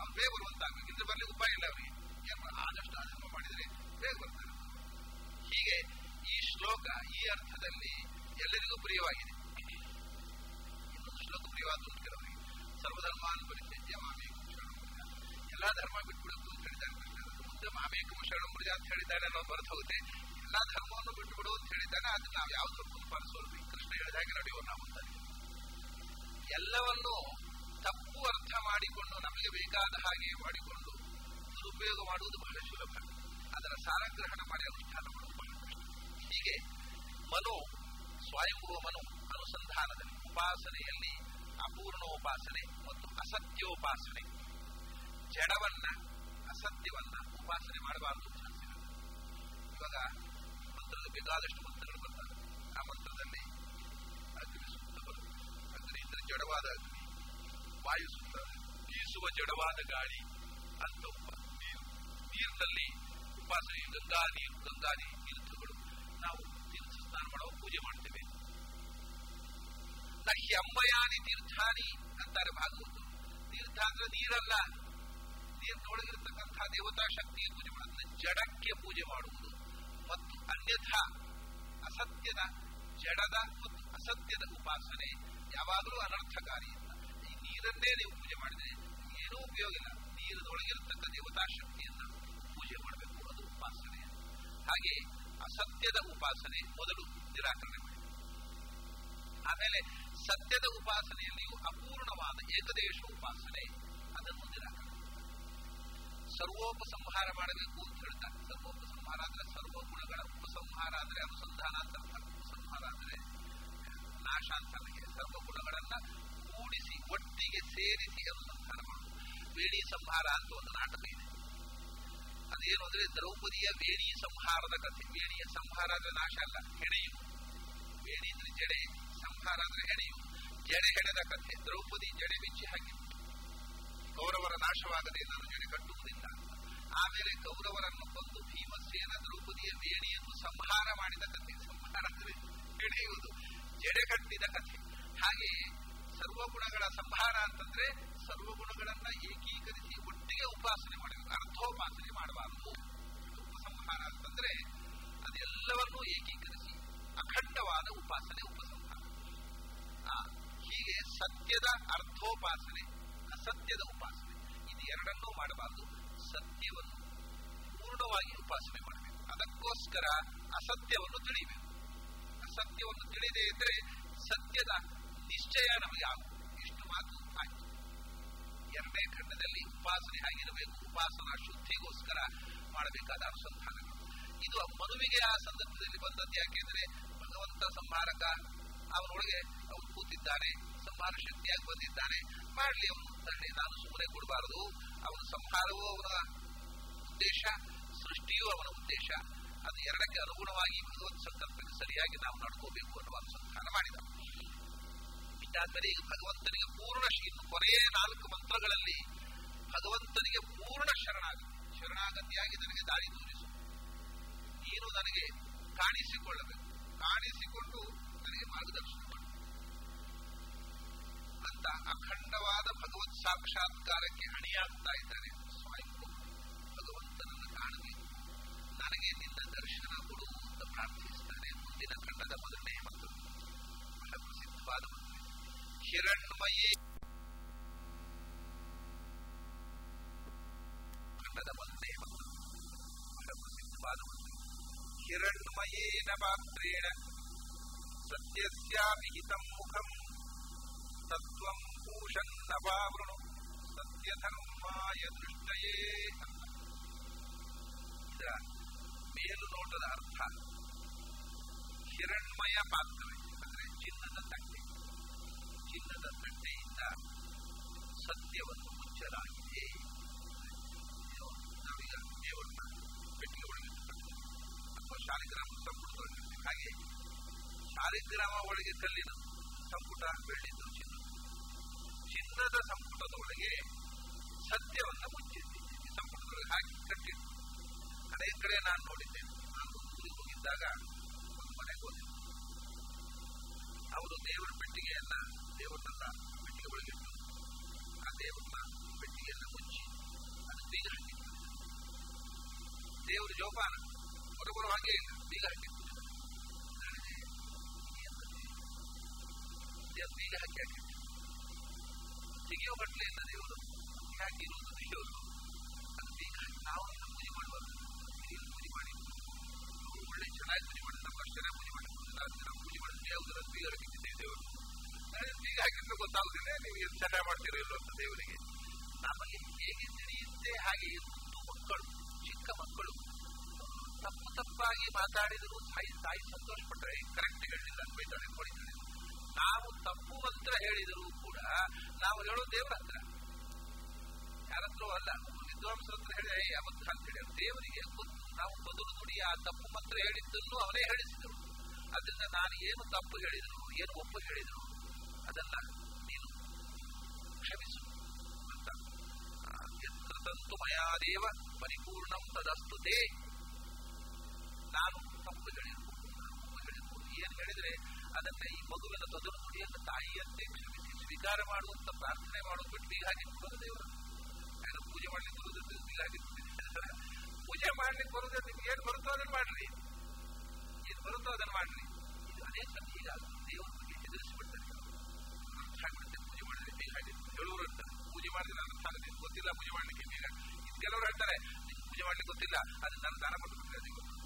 ಅವ್ನು ಬೇಗ ಬರುವಂತಾಗಬೇಕು. ಇದ್ರೆ ಬರ್ಲಿಕ್ಕೆ ಉಪಾಯ ಇಲ್ಲ ಅವರಿಗೆ. ಆದಷ್ಟು ಅಧರ್ಮ ಮಾಡಿದ್ರೆ ಬೇಗ ಬರ್ತಾರೆ ಹೀಗೆ ಈ ಶ್ಲೋಕ ಈ ಅರ್ಥದಲ್ಲಿ ಎಲ್ಲರಿಗೂ ಪ್ರಿಯವಾಗಿದೆ. ಇನ್ನೊಂದು ಶ್ಲೋಕ ಪ್ರಿಯವಾದ ಕೆಲವರಿಗೆ ಸರ್ವಧರ್ಮಾನ್ ಪರಿಸ್ಥಿತಿಯ ಮಾಮೇಕಂ. ಎಲ್ಲಾ ಧರ್ಮ ಬಿಟ್ಬಿಡಬೇಕು ಅಂತ ಹೇಳಿದ್ದಾರೆ. ಮುಂದೆ ಮಾಮೇಕ ಶರಣ ಮುರಿದ ಅಂತ ಹೇಳಿದ್ದಾರೆ ಅನ್ನೋ ಬರ್ತ ಹೋಗುತ್ತೆ. ಎಲ್ಲಾ ಧರ್ಮವನ್ನು ಬಿಟ್ಟುಬಿಡು ಅಂತ ಹೇಳಿದ್ದಾನೆ. ಅದನ್ನ ನಾವು ಯಾವ ಧರ್ಮವನ್ನು ಪಾಲಿಸೋಲ್ರಿ ಕೃಷ್ಣ ಹೇಳಿದ ನಡೆಯುವ ನಾವು ಎಲ್ಲವನ್ನು ತಪ್ಪು ಅರ್ಥ ಮಾಡಿಕೊಂಡು ನಮಗೆ ಬೇಕಾದ ಹಾಗೆ ಮಾಡಿಕೊಂಡು ದುರುಪಯೋಗ ಮಾಡುವುದು ಬಹಳ ಸುಲಭ. ಅದರ ಸಾರಗ್ರಹಣ ಮಾಡಿ ಅನುಷ್ಠಾನ ಮಾಡುವುದು ಹೀಗೆ ಮನು ಸ್ವಯಂಭೂವ ಮನು ಅನುಸಂಧಾನದಲ್ಲಿ ಉಪಾಸನೆಯಲ್ಲಿ ಅಪೂರ್ಣೋಪಾಸನೆ ಮತ್ತು ಅಸತ್ಯೋಪಾಸನೆ. ಜಡವನ್ನ, ಅಸತ್ಯವನ್ನ ಉಪಾಸನೆ ಮಾಡಬಾರದು ಇವಾಗ ಮಂತ್ರದ ಬೇಕಾದಷ್ಟು ಮಂತ್ರಗಳು ಬರ್ತಾರೆ ಆ ಮಂತ್ರದಲ್ಲಿ ಅಗ್ನಿ ಸೂಕ್ತ ಬರುತ್ತೆ ಅಗ್ನಿ ಅಂದ್ರೆ ಜಡವಾದ ಅಗ್ನಿ ವಾಯು ಸೂಕ್ತ ಬೀಸುವ ಜಡವಾದ ಗಾಳಿ ಅಂತ ನೀರು. ನೀರಿನಲ್ಲಿ ಉಪಾಸನೆ, ಗಂಗಾ ನೀರು ಗಂಗಾ ನೀರು ತೀರ್ಥಗಳು ನಾವು ತೀರ್ಥ ಸ್ನಾನ ಮಾಡುವ ಪೂಜೆ ಮಾಡ್ತೇವೆ. ನಹಿ ಅಂಬಯಾನಿ ತೀರ್ಥಾನಿ ಅಂತಾರೆ ಭಾಗವತ. ತೀರ್ಥ ಅಂದ್ರೆ ನೀರಲ್ಲ. ನೀರಿನೊಳಗಿರತಕ್ಕಂತಹ ದೇವತಾ ಶಕ್ತಿಯ ಪೂಜೆ ಮಾಡುವುದು. ಜಡಕ್ಕೆ ಪೂಜೆ ಮಾಡುವುದು. ಮತ್ತು ಅನ್ಯಥಾ ಅಸತ್ಯದ ಜಡದ ಮತ್ತು ಅಸತ್ಯದ ಉಪಾಸನೆ ಯಾವಾಗಲೂ ಅನರ್ಥಕಾರಿ ಅಂತ ಈ ನೀರನ್ನೇ ನೀವು ಪೂಜೆ ಮಾಡಿದ್ರೆ ಏನೂ ಉಪಯೋಗ ಇಲ್ಲ. ನೀರಿನೊಳಗಿರತಕ್ಕ ದೇವತಾ ಶಕ್ತಿಯನ್ನ ಪೂಜೆ ಮಾಡಬೇಕು ಅದು ಉಪಾಸನೆ. ಹಾಗೆ ಅಸತ್ಯದ ಉಪಾಸನೆ ಮೊದಲು ನಿರಾಕರಣೆ ಮಾಡಿ. ಆಮೇಲೆ ಸತ್ಯದ ಉಪಾಸನೆಯಲ್ಲಿಯೂ ಅಪೂರ್ಣವಾದ ಏಕದೇಶ ಉಪಾಸನೆ, ಅದನ್ನು ನಿರಾಕರಣೆ ಸರ್ವೋಪಸಂಹಾರ ಮಾಡಬೇಕು ಅಂತ ಹೇಳ್ತಾರೆ. ಸರ್ವೋಪಸಂಹಾರ ಅಂದ್ರೆ ಸರ್ವ ಗುಣಗಳ ಉಪಸಂಹಾರ ಅಂದ್ರೆ ಅನುಸಂಧಾನ ಅಂತ ಉಪಸಂಹಾರ ಅಂದ್ರೆ ನಾಶ ಅಂತ ನನಗೆ ಸರ್ವ ಗುಣಗಳನ್ನ ಕೂಡಿಸಿ ಒಟ್ಟಿಗೆ ಸೇರಿಸಿ ಅನುಸಂಧಾನ ಮಾಡುವುದು ವೇಣಿ ಸಂಹಾರ ಅಂತ ಒಂದು ನಾಟಕ ಇದೆ. ಅದೇನು ಅಂದ್ರೆ ದ್ರೌಪದಿಯ ವೇಣಿ ಸಂಹಾರದ ಕಥೆ. ವೇಣಿಯ ಸಂಹಾರ ಅಂದ್ರೆ ನಾಶ ಅಲ್ಲ ಹೆಣೆಯು ವೇಣಿ ಅಂದ್ರೆ ಜಡೆ. ಸಂಹಾರ ಅಂದ್ರೆ ಹೆಣೆಯು ಜಡೆ ಹೆಣೆದ ಕಥೆ. ದ್ರೌಪದಿ ಜಡೆ ಬಿಚ್ಚಿ ಹಾಕಿತ್ತು ಕೌರವರ ನಾಶವಾಗದೆ ನಾನು ಜಡೆಗಟ್ಟುವುದಿಲ್ಲ. ಆಮೇಲೆ ಕೌರವರನ್ನು ಕೊಂದು ಭೀಮಸೇನ ದ್ರೌಪದಿಯ ವೇಣಿಯನ್ನು ಸಂಹಾರ ಮಾಡಿದ ಕಥೆ, ಸಂಹಾರ ಅಂದ್ರೆ ಜಡೆಗಟ್ಟಿದ ಕಥೆ. ಹಾಗೆ ಸರ್ವಗುಣಗಳ ಸಂಹಾರ ಅಂತಂದ್ರೆ ಸರ್ವಗುಣಗಳನ್ನ ಏಕೀಕರಿಸಿ ಒಟ್ಟಿಗೆ ಉಪಾಸನೆ ಮಾಡಬೇಕು ಅರ್ಥೋಪಾಸನೆ ಮಾಡಬಾರದು ಉಪಸಂಹಾರ ಅಂತಂದ್ರೆ ಅದೆಲ್ಲವನ್ನೂ ಏಕೀಕರಿಸಿ ಅಖಂಡವಾದ ಉಪಾಸನೆ, ಉಪಸಂಹಾರ. ಹೀಗೆ ಸತ್ಯದ ಅರ್ಥೋಪಾಸನೆ ಅಸತ್ಯದ ಉಪಾಸನೆ. ಇದು ಎರಡನ್ನೂ ಮಾಡಬಾರದು. ಸತ್ಯವನ್ನು ಪೂರ್ಣವಾಗಿ ಉಪಾಸನೆ ಮಾಡಬೇಕು. ಅದಕ್ಕೋಸ್ಕರ ಅಸತ್ಯವನ್ನು ತಿಳಿಬೇಕು. ಅಸತ್ಯವನ್ನು ತಿಳಿದೇ ಇದ್ರೆ ಸತ್ಯದ ನಿಶ್ಚಯ ನಮಗೆ ಆಗುವುದು. ಇಷ್ಟು ಮಾತು ಆಯ್ತು. ಎರಡನೇ ಖಂಡದಲ್ಲಿ ಉಪಾಸನೆ ಆಗಿರಬೇಕು ಉಪಾಸನಾ ಶುದ್ಧಿಗೋಸ್ಕರ ಮಾಡಬೇಕಾದ ಅನುಸಂಧಾನಗಳು. ಇದು ಮನುವಿಗೆ ಆ ಸಂದರ್ಭದಲ್ಲಿ ಬಂದದ್ದು ಯಾಕೆಂದ್ರೆ ಭಗವಂತ ಸಂಹಾರಕ ಅವನೊಳಗೆ ಅವನು ಕೂತಿದ್ದಾನೆ ಸಂಹಾರ ಶಕ್ತಿಯಾಗಿ ಬಂದಿದ್ದಾನೆ ಮಾಡಲಿ ಅವನು ತಳ್ಳಿ ನಾನು ಸುಮ್ಮನೆ ಕೊಡಬಾರದು. ಅವನ ಸಂಹಾರವೂ ಅವನ ಉದ್ದೇಶ, ಸೃಷ್ಟಿಯೂ ಅವನ ಉದ್ದೇಶ. ಅದು ಎರಡಕ್ಕೆ ಅನುಗುಣವಾಗಿ ಭಗವತ್ ಸಂಕಲ್ಪಕ್ಕೆ ಸರಿಯಾಗಿ ನಾವು ನಡ್ಕೋಬೇಕು ಅನ್ನುವ ಅನುಸಂಧಾನ ಮಾಡಿದ. ಇದಾದರೆ ಈಗ ಭಗವಂತನಿಗೆ ಪೂರ್ಣ ಇನ್ನು ಕೊನೆಯ ನಾಲ್ಕು ಮಂತ್ರಗಳಲ್ಲಿ ಭಗವಂತನಿಗೆ ಪೂರ್ಣ ಶರಣಾಗತಿ ಶರಣಾಗತಿಯಾಗಿ ನನಗೆ ದಾರಿ ತೋರಿಸು. ನೀನು ನನಗೆ ಕಾಣಿಸಿಕೊಳ್ಳಬೇಕು. ಕಾಣಿಸಿಕೊಂಡು ನನಗೆ ಮಾರ್ಗದರ್ಶನ ಅಂತ ಅಖಂಡವಾದ ಭಗವತ್ ಸಾಕ್ಷಾತ್ಕಾರಕ್ಕೆ ಹಣಿಯಾಗ್ತಾ ಇದ್ದಾರೆ. ಸ್ವಾಮಿ ಭಗವಂತನನ್ನು ಕಾಣಬೇಕು ನನಗೆ ನಿನ್ನ ದರ್ಶನ ಕೊಡು ಅಂತ ಪ್ರಾರ್ಥಿಸ್ತಾನೆ ಮುಂದಿನ ಖಂಡದ ಮೊದಲನೇ ಮತ್ತು ಬಹಳ ಪ್ರಸಿದ್ಧವಾದ ಹಿರಣ್ಮಯೇ. ಹಿರಣ್ಮಯೇನ ಪಾತ್ರೇಣ ಸತ್ಯಸ್ಯಾಭಿಹಿತಂ ಮುಖಂ ತತ್ವಂ ಭೂಷನ್ನಪಾವೃಣು ಸತ್ಯಧರ್ಮಾಯ ದೃಷ್ಟಯೇ ಅಂತ ಇದರ ಮೇಲುನೋಟದ ಅರ್ಥ ಹಿರಣ್ಮಯ ಪಾತ್ರೆ ಅಂದ್ರೆ ಚಿನ್ನದ ತಟ್ಟೆ ಚಿನ್ನದ ತಟ್ಟೆಯಿಂದ ಸತ್ಯವನ್ನು ಮುಚ್ಚಲಾಗಿದೆ ಇದು ನಾವೀಗ ದೇವರನ್ನ ಪೆಟ್ಟಿಗೆ ಒಳಗೆ ಇಟ್ಕೊಳ್ತೇವೆ. ಅಥವಾ ಶಾಲಿಗ್ರಾಮ ಸಂಪುಟದೊಳಗೆ ಇಡ್ತೇವೆ. ಹಾಗೆ ಶಾಲಿಗ್ರಾಮ ಒಳಗೆ ಕಲ್ಲಿನ ಸಂಪುಟ ಬೆಳೆದು ಚಿನ್ನ. ಚಿನ್ನದ ಸಂಪುಟದ ಒಳಗೆ ಸತ್ಯವನ್ನು ಮುಚ್ಚಿದ್ದೆ. ಸಂಪುಟದೊಳಗೆ ಹಾಕಿ ಕಟ್ಟಿದ್ದು. ಅನೇಕ ಕಡೆ ನಾನು ನೋಡಿದ್ದೇನೆ. ನಾನು ಊರಿಗೆ ಹೋಗಿದ್ದಾಗ ಮನೆಗೆ ಹೋದೆ. ಅವರು ದೇವರ ಪೆಟ್ಟಿಗೆಯನ್ನ ದೇವರನ್ನ ಪೆಟ್ಟಿಗೆ ಒಳಗಿಟ್ಟು ಆ ದೇವರನ್ನ ಪೆಟ್ಟಿಗೆಯನ್ನ ಮುಚ್ಚಿ ಅದು ಬೀಗ ಹಾಕಿದ್ದಾರೆ ದೇವರ ಜೋಪಾನ. ಹೊರಬರೋ ಹಾಗೆ ಬೀಗ ಹಾಕಿದ್ದಾರೆ ದೇವ್ರು ಬೀಗ ಹಾಕಿ ಹಾಕಿದ್ದಾರೆ ತೆಗೆಯೋ ಬಟ್ಲೆ ಇಲ್ಲ ದೇವರು ಯಾಕೆ ಇರುವುದು ದೇವರು ಅದು ಬೀಗ ಹಾಕಿ ನಾವು ಇದನ್ನು ಪೂಜೆ ಮಾಡುವಾಗ ಹಿರಿಯರು ಪೂಜೆ ಮಾಡಿ ಅವರು ಒಳ್ಳೆ ಚೆನ್ನಾಗಿ ಪೂಜೆ ಮಾಡಿ ನಮ್ಮ ಅಷ್ಟು ಚೆನ್ನಾಗಿ ಪೂಜೆ ಮಾಡಿ ನಾವು ಪೂಜೆ ಮಾಡಿದ್ರೆ ಯಾವುದರ ಬೀಗ ಹಾಕಿದ್ದೇವೆ ದೇವರು ನಾಳೆ ಬೀಗ ಹಾಕಿದ್ರೆ ಗೊತ್ತಾಗುದಿಲ್ಲ ನೀವು ಏನು ಚೆನ್ನಾಗಿ ಮಾಡ್ತೀರೋ ಇಲ್ಲೋ ಅಂತ ದೇವರಿಗೆ ನಮಗೆ ಹೇಗೆ ತಿಳಿಯುತ್ತೆ ಹಾಗೆ ಮುದ್ದು ಮಕ್ಕಳು ಚಿಕ್ಕ ಮಕ್ಕಳು. ತಪ್ಪು ತಪ್ಪಾಗಿ ಮಾತಾಡಿದ್ರು ತಾಯಿ ತಾಯಿ ಸಂತೋಷ ಪಟ್ಟರೆ ಕರೆಕ್ಟ್ ಹೇಳಿಲ್ಲ ಬೈತಾಳೆ ಹೊಡಿತಾಳೆ ನಾವು ತಪ್ಪು ಮಂತ್ರ ಹೇಳಿದರೂ ಕೂಡ ನಾವು ಹೇಳೋ ದೇವರ ಹತ್ರ. ಅಲ್ಲ ವಿದ್ವಾಂಸರ ಹತ್ರ ಹೇಳಿ "ಏ, ಅಬದ್ಧ ಅಂತ ಹೇಳಿ ದೇವರಿಗೆ ನಾವು ಬದುಲು ನುಡಿ ಆ ತಪ್ಪು ಮಂತ್ರ ಹೇಳಿದ್ದನ್ನು ಅವನೇ ಹೇಳಿಸಿದರು. ಅದರಿಂದ ನಾನು ಏನು ತಪ್ಪು ಹೇಳಿದ್ರು ಏನು ಒಪ್ಪು ಹೇಳಿದ್ರು ಅದನ್ನ ನೀನು ಕ್ಷಮಿಸು ಅಂತ. ತಂತು ಮಯಾದೇವ ಪರಿಪೂರ್ಣಂ ತದಸ್ತುತೇ ನಾನು ತಪ್ಪು ಹೇಳಿದ್ರು ಏನು ಹೇಳಿದ್ರೆ ಅದನ್ನ ಈ ಮಗುವಿನ ಬದುಲು ನುಡಿಯನ್ನು ಕ್ಷಮಿಸಿ ಸ್ವೀಕಾರ ಮಾಡುವಂತ ಪ್ರಾರ್ಥನೆ ಮಾಡೋದು ಬಿಟ್ಟು ಬೀಗ ಹಾಕಿಟ್ಕೊಳ್ಳೋದು ದೇವರು ಏನು ಪೂಜೆ ಮಾಡ್ಲಿಕ್ಕೆ ಬರೋದು ಬೀಗ ಪೂಜೆ ಮಾಡ್ಲಿಕ್ಕೆ ಬರೋದು ನಿಮ್ಗೆ ಏನ್ ಬರುತ್ತೋ ಅದನ್ನ ಮಾಡ್ರಿ. ಏನ್ ಬರುತ್ತೋ ಅದನ್ನ ಮಾಡ್ರಿ. ಇದು ಅನೇಕ ಸತಿ ಈಗ ದೇವರ ಬಗ್ಗೆ ಪೂಜೆ ಮಾಡಿದ್ರೆ ಬೀಗ ಹಾಕಿಟ್ಟು ಹೇಳುವರು ಅಂತಾರೆ, ಪೂಜೆ ಮಾಡಿದ್ರೆ ನನ್ನ ಗೊತ್ತಿಲ್ಲ, ಪೂಜೆ ಮಾಡ್ಲಿಕ್ಕೆ ಬೀಗ. ಕೆಲವರು ಹೇಳ್ತಾರೆ ಪೂಜೆ ಮಾಡ್ಲಿಕ್ಕೆ ಗೊತ್ತಿಲ್ಲ ಅದು ನನ್ನ ದಾನ ಕೊಟ್ಟು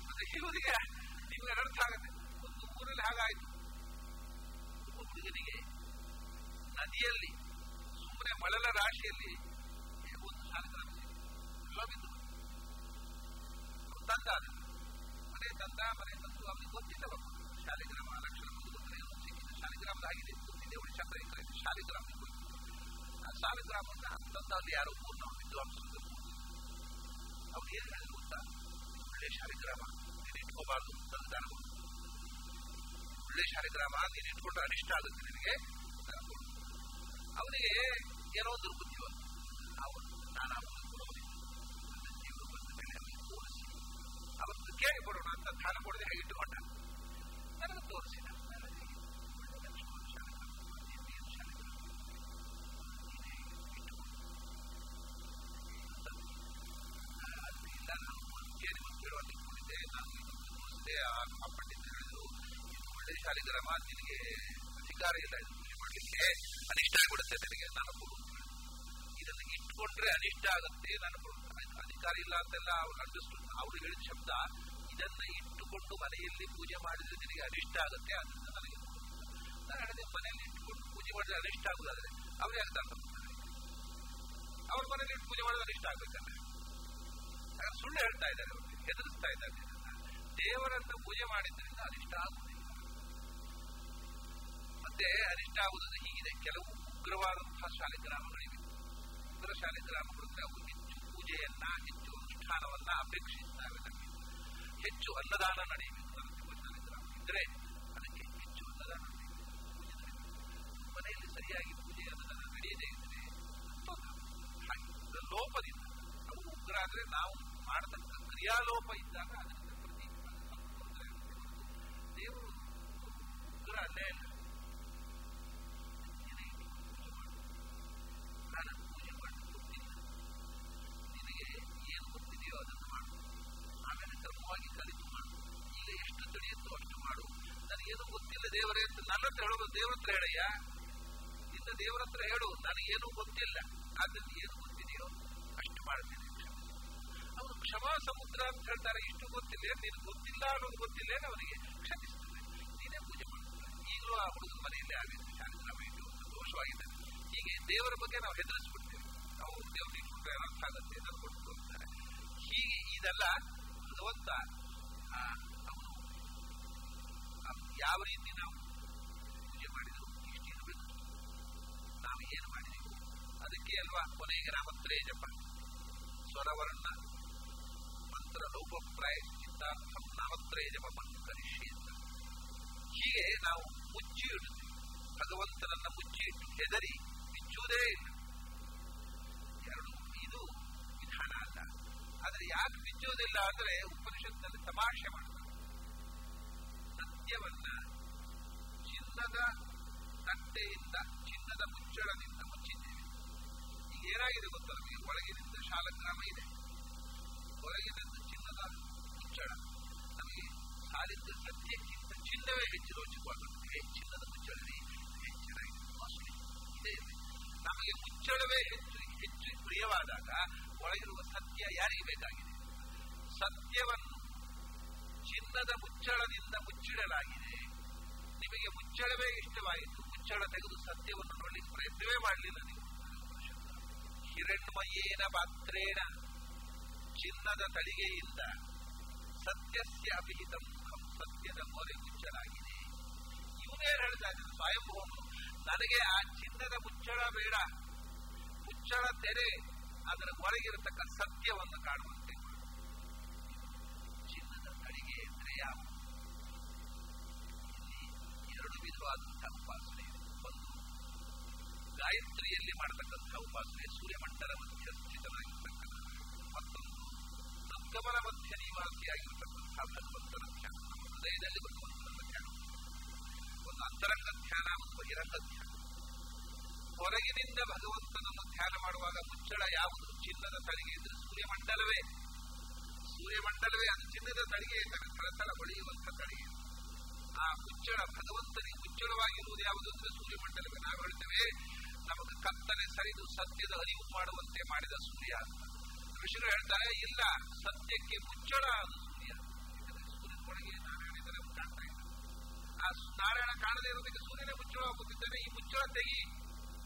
ಮತ್ತೆ ಇವರಿಗೆ ನಿಮ್ಗೆ ಅರ್ಥ ಆಗುತ್ತೆ ಒಂದು ಊರಲ್ಲಿ ಹಾಗಾಯ್ತು. ಹುಡುಗನಿಗೆ ನದಿಯಲ್ಲಿ ಸುಮ್ಮನೆ ಮಳೆಲ ರಾಶಿಯಲ್ಲಿ ಒಂದು ಶಾಲೆಗ್ರಾಮ ಎಲ್ಲ ಬಿದ್ದು. ಮನೆ ತಂದ, ಮನೆ ತಂದು ಅವನಿಗೆ ಗೊತ್ತಿಲ್ಲ. ಶಾಲೆಗ್ರಾಮ ಲಕ್ಷಣ ಮುಗಿದು ಮನೆ ಒಂದು ಸಿಕ್ಕಿದ ಶಾಲೆಗ್ರಾಮದ ಆಗಿದೆ. ಗೊತ್ತಿದೆ ಇದ್ರೆ ಶಾಲೆಗ್ರಾಮ ಆ ಶಾಲೆಗ್ರಾಮನ್ನ ತಂದ ಅಲ್ಲಿ ಯಾರೋ ಪೂರ್ಣ ವಿದ್ವಾಂಸರು ಅವ್ರು ಏನು ಹೇಳಿದ್ರು ಗೊತ್ತಾ? ಒಳ್ಳೆ ಶಾಲೆಗ್ರಾಮ ಇಟ್ಕೋಬಾರ್ದು ತಂದು ದಾನ ಹಾಕಿದ್ರಾಮ ನೀನು ಇಟ್ಕೊಂಡ್ರೆ ಅನಿಷ್ಟ ಆಗುತ್ತೆ ನಿನಗೆ ಅವನಿಗೆ ಏನೋ ಒಂದು ಅವನು ನಾನು ಅವನಿಗೆ ಕೊಡೋದಿಲ್ಲ ನನ್ನ ಜೀವ ಬಂದ ಮೇಲೆ ಅವನಿಗೆ ತೋರಿಸಿ ಅವತ್ತು ಕೇಳಿ ಕೊಡೋಣ ಅಂತ ದಾನ ಕೊಡದೆ ಹೇಗೆ ಇಟ್ಟುಕೊಂಡ ನನಗೆ ತೋರಿಸಿದ ನನಗೆ ಒಳ್ಳೆ ಲಕ್ಷಣ ಶಾಲೆಗ್ರಾಮ ಏನು ಶಾಲೆಗ್ರಾಮ ನೀನೇ ಇಟ್ಟುಕೊ. ಅದು ಇಲ್ಲ ನಾನು ಕೇಳಿ ಒಂದು ಹೇಳುವಂತ ಇಟ್ಕೊಂಡಿದ್ದೆ ನಾನು ಇದನ್ನು ತೋರಿಸಿದೆ ಆ ಆ ಪಂಡಿತ ಹೇಳಿದ್ರು ಇದು ಒಳ್ಳೆ ಶಾಲೆಗ್ರಾಮ ನಿನಗೆ ಅಧಿಕಾರ ಇಲ್ಲ ಪೂಜೆ ಮಾಡ್ಲಿಕ್ಕೆ ಅನಿಷ್ಟ ಆಗ್ಬಿಡುತ್ತೆ ನನಗೆ ನಾನು ಇದನ್ನು ಇಟ್ಕೊಂಡ್ರೆ ಅನಿಷ್ಟ ಆಗುತ್ತೆ, ನಾನು ಅಧಿಕಾರ ಇಲ್ಲ ಅಂತೆಲ್ಲ ಅವ್ರು ಅಂಡರ್ಸ್ಟುಡ್ ಅವ್ರು ಹೇಳಿದ ಶಬ್ದ, ಇದನ್ನ ಇಟ್ಟುಕೊಂಡು ಮನೆಯಲ್ಲಿ ಪೂಜೆ ಮಾಡಿದ್ರೆ ನಿನಗೆ ಅನಿಷ್ಟ ಆಗುತ್ತೆ ಅಂತ ನನಗೆ ನಾನು ಹೇಳಿದೆ, ಮನೆಯಲ್ಲಿ ಇಟ್ಟುಕೊಂಡು ಪೂಜೆ ಮಾಡಿದ್ರೆ ಅನಿಷ್ಟ ಆಗುದಾದ್ರೆ ಅವ್ರೇ ಆಗ್ತಾರೆ ಅವ್ರ ಮನೇಲಿ ಇಟ್ಟು ಪೂಜೆ ಮಾಡಿದ್ರೆ ಅನಿಷ್ಟ ಆಗ್ಬೇಕಂದ್ರೆ? ಸುಳ್ಳು ಹೇಳ್ತಾ ಇದ್ದಾರೆ ಹೆದರಿಸ್ತಾ ಇದ್ದಾರೆ ದೇವರನ್ನು ಪೂಜೆ ಮಾಡಿದ್ರಿಂದ ಅನಿಷ್ಟ ಆಗುವುದಿಲ್ಲ ಮತ್ತೆ ಅನಿಷ್ಟ ಹೀಗಿದೆ ಕೆಲವು ಉಗ್ರವಾದಂತಹ ಶಾಲೆಗ್ರಾಮಗಳಿವೆ ಉಗ್ರ ಶಾಲೆ ಅಂದ್ರೆ ಅವು ಹೆಚ್ಚು ಪೂಜೆಯನ್ನ, ಹೆಚ್ಚು ಅನುಷ್ಠಾನವನ್ನ ಅಪೇಕ್ಷಿಸುತ್ತವೆ ನಮಗೆ. ಹೆಚ್ಚು ಅನ್ನದಾನ ನಡೆಯಬೇಕು ಶಾಲೆ ಗ್ರಾಮ ಇದ್ರೆ ಅದಕ್ಕೆ ಹೆಚ್ಚು ಅನ್ನದಾನ ಮನೆಯಲ್ಲಿ ಸರಿಯಾಗಿ ಪೂಜೆ, ಅನ್ನದಾನ ನಡೆಯದೇ ಇದ್ರೆ. ಹಾಗೆ. ಲೋಪದಿಂದ. ಅವು ಉಗ್ರ ಆದ್ರೆ ನಾವು ಮಾಡತಕ್ಕ ಕ್ರಿಯಾಲೋಪ ಇದ್ದಾಗ ಅದರಿಂದ ಪ್ರತಿ ದೇವರು ಉಗ್ರ ಅಲ್ಲೇ ಇಲ್ಲ ಏನೇ ಇದ್ರು ಪೂಜೆ ಮಾಡು ನಾನು ಪೂಜೆ ಮಾಡಿ ಗೊತ್ತಿಲ್ಲ ನಿನಗೆ ಏನು ಗೊತ್ತಿದೆಯೋ ಅದನ್ನು ಮಾಡು ಆಮೇಲೆ ಕ್ರಮವಾಗಿ ಕಲಿತು ಮಾಡು ಈಗ ಎಷ್ಟು ತಿಳಿಯುತ್ತೋ ಅಷ್ಟು ಮಾಡು ನನಗೇನು ಗೊತ್ತಿಲ್ಲ, ದೇವರೇ ಅಂತ. ನನ್ನ ಹತ್ರ ಹೇಳೋದು ದೇವ್ರ ಹತ್ರ ಹೇಳಯ್ಯ. ಇನ್ನು ದೇವರ ಹತ್ರ ಹೇಳು, ನನಗೇನು ಗೊತ್ತಿಲ್ಲ. ಆದ್ರಿಂದ ಏನು ಗೊತ್ತಿದೆಯೋ, ಅಷ್ಟು ಮಾಡ್ತೇನೆ ಅವನು ಕ್ಷಮಾ. ಸಮುದ್ರ ಅಂತ ಹೇಳ್ತಾರೆ, ಇಷ್ಟು ಗೊತ್ತಿಲ್ಲ. ನೀನು ಗೊತ್ತಿಲ್ಲ ಅನ್ನೋದು ಗೊತ್ತಿಲ್ಲ ಅವನಿಗೆ ಕ್ಷಮಿಸ್ತದೆ. ನೀನೇ ಪೂಜೆ ಮಾಡ್ತಾರೆ ಈಗಲೂ ಆ ಹುಡುಗನ ಮನೆಯಲ್ಲಿ ಆಗಿದೆ ಶಾಲೆಗ್ರಾಮ ಇಟ್ಟು ಹೀಗೆ ದೇವರ ಬಗ್ಗೆ ನಾವು ಹೆದರಿಸ್ಬಿಡ್ತೇವೆ. ನಾವು ದೇವ್ರ ಇಟ್ಕೊಂಡ್ರೆ ಅರ್ಥ ಆಗುತ್ತೆ ಅದನ್ನು ಕೊಟ್ಟು ಹೀಗೆ ಇದೆಲ್ಲ ಭಗವಂತ ಯಾವ ರೀತಿ ನಾವು ಪೂಜೆ ಮಾಡಿದ್ರು, ಇಷ್ಟು ಇರಬೇಕು ನಾವು ಏನು ಮಾಡಿದೆವು ಅದಕ್ಕೆ ಅಲ್ವಾ ಕೊನೆಗೆ ನಾಮತ್ರೇ ಜಪ ಸ್ವರವರ್ಣ, ಮಂತ್ರ ಲೋಪಪ್ರಾಯ ಚಿತ್ತಾರ್ಥಂ ನಾಮತ್ರೇ ಜಪ ಮಂತ್ರ ಕರಿಷಿ ಅಂತ. ಹೀಗೆ ನಾವು ಮುಚ್ಚಿ ಇಡುತ್ತೇವೆ. ಭಗವಂತನನ್ನ ಮುಚ್ಚಿ ಹೆದರಿ ಬಿಚ್ಚುವುದೇ ಇಲ್ಲ. ಎರಡು ಇದು ವಿಧಾನ ಅಲ್ಲ. ಆದ್ರೆ ಯಾಕೆ ಬಿಚ್ಚುವುದಿಲ್ಲ ಅಂದ್ರೆ ಉಪನಿಷತ್ನಲ್ಲಿ ತಮಾಷೆ ಮಾಡ್ತಾರೆ ಸತ್ಯವನ್ನ ಚಿನ್ನದ ತಟ್ಟೆಯಿಂದ ಚಿನ್ನದ ಮುಚ್ಚಳದಿಂದ ಮುಚ್ಚಿದ್ದೇವೆ. ಈಗ ಏನಾಗಿದೆ ಗೊತ್ತಾ? ನಮಗೆ ಒಳಗಿನಿಂದ ಶಾಲಗ್ರಾಮ ಇದೆ. ಒಳಗಿನಿಂದ ಚಿನ್ನದ ಮುಚ್ಚಳ. ನಮಗೆ ಸಾಲಿದ್ದ ಸತ್ಯಕ್ಕಿಂತ ಚಿನ್ನವೇ ಹೆಚ್ಚು ರೋಚಕವಾಗುತ್ತದೆ ಚಿನ್ನದ ಮುಚ್ಚಳವೇ ಹೆಚ್ಚು ಚೆನ್ನಾಗಿದೆ. ಕಾಸ್ಟ್ಲಿ ಇದೆ ಇದೆ. ನಮಗೆ ಮುಚ್ಚಳವೇ ಹೆಚ್ಚು ಹೆಚ್ಚು ಪ್ರಿಯವಾದಾಗ ಒಳಗಿರುವ ಸತ್ಯ ಯಾರಿಗೆ ಬೇಕಾಗಿದೆ? ಸತ್ಯವನ್ನು ಚಿನ್ನದ ಮುಚ್ಚಳದಿಂದ ಮುಚ್ಚಿಡಲಾಗಿದೆ. ನಿಮಗೆ ಮುಚ್ಚಳವೇ ಇಷ್ಟವಾಯಿತು. ಮುಚ್ಚಳ ತೆಗೆದು ಸತ್ಯವನ್ನು ನೋಡಿ ಪ್ರಯತ್ನವೇ ಮಾಡಲಿಲ್ಲ ನೀವು. ಹಿರಣ್ಮಯೇನ ಪಾತ್ರೇಣ ಚಿನ್ನದ ತಳಿಗೆಯಿಂದ ಸತ್ಯಸ್ಯ ಅಭಿಹಿತ ಮುಖಂ ಸತ್ಯದ ಮೊರೆ ಮುಚ್ಚಲಾಗಿದೆ. ಇವನೇನು ಹೇಳ್ತಾ ಇದ್ದಾನೆ ಸ್ವಯಂಭೂಮನು ನನಗೆ ಆ ಚಿನ್ನದ ಮುಚ್ಚಳ ಬೇಡ. ಮುಚ್ಚಳ ತೆರೆ ಅದರ ಹೊರಗಿರತಕ್ಕ ಸತ್ಯವನ್ನು ಕಾಣುವಂತೆ ಚಿನ್ನದ ಎರಡು ಉಪಾಸನೆ ಒಂದು, ಗಾಯತ್ರಿಯಲ್ಲಿ ಮಾಡತಕ್ಕಂತಹ ಉಪಾಸನೆ ಮತ್ತೊಂದು ಸದ್ಗಮನ ಮಧ್ಯ ಹೃದಯದಲ್ಲಿ ಒಂದು ಅಂತರಂಗ ಧ್ಯಾನ, ಒಂದು ಬಹಿರಂಗ ಹೊರಗಿನಿಂದ ಭಗವಂತನನ್ನು ಧ್ಯಾನ ಮಾಡುವಾಗ ಮುಚ್ಚಳ ಯಾವುದು? ಚಿನ್ನದ ಇದ್ರೆ ಸೂರ್ಯಮಂಡಲವೇ. ಸೂರ್ಯಮಂಡಲವೇ ಅದು ಚಿನ್ನದ ತಳಿಗೆ ಥಳಥಳ ಹೊಳೆಯುವಂತ ತಳಿಗೆ ಆ ಮುಚ್ಚಳ ಭಗವಂತನಿಗೆ ಮುಚ್ಚಳವಾಗಿರುವುದು ಯಾವುದು ಅಂದ್ರೆ ಸೂರ್ಯಮಂಡಲವೇ ನಾವು ಹೇಳ್ತೇವೆ. ನಮಗೆ ಕತ್ತಲೆ ಸರಿದು ಸತ್ಯದ ಅರಿವು ಮಾಡುವಂತೆ ಮಾಡಿದ ಸೂರ್ಯ. ಋಷಿಗಳು ಹೇಳ್ತಾರೆ, ಇಲ್ಲ, ಸತ್ಯಕ್ಕೆ ಮುಚ್ಚಳ ಅದು ಸೂರ್ಯ. ಸೂರ್ಯನೊಳಗೆ ನಾರಾಯಣ ಇದ್ದಾರೆ ಕಾಣ್ತಾ ಇಲ್ಲ ಆ ನಾರಾಯಣ ಕಾಣದೇ ಇರೋದಕ್ಕೆ ಸೂರ್ಯನೇ ಮುಚ್ಚಳವಾಗುತ್ತಿದ್ದಾನೆ ಈ ಮುಚ್ಚಳ ತೆಗಿ.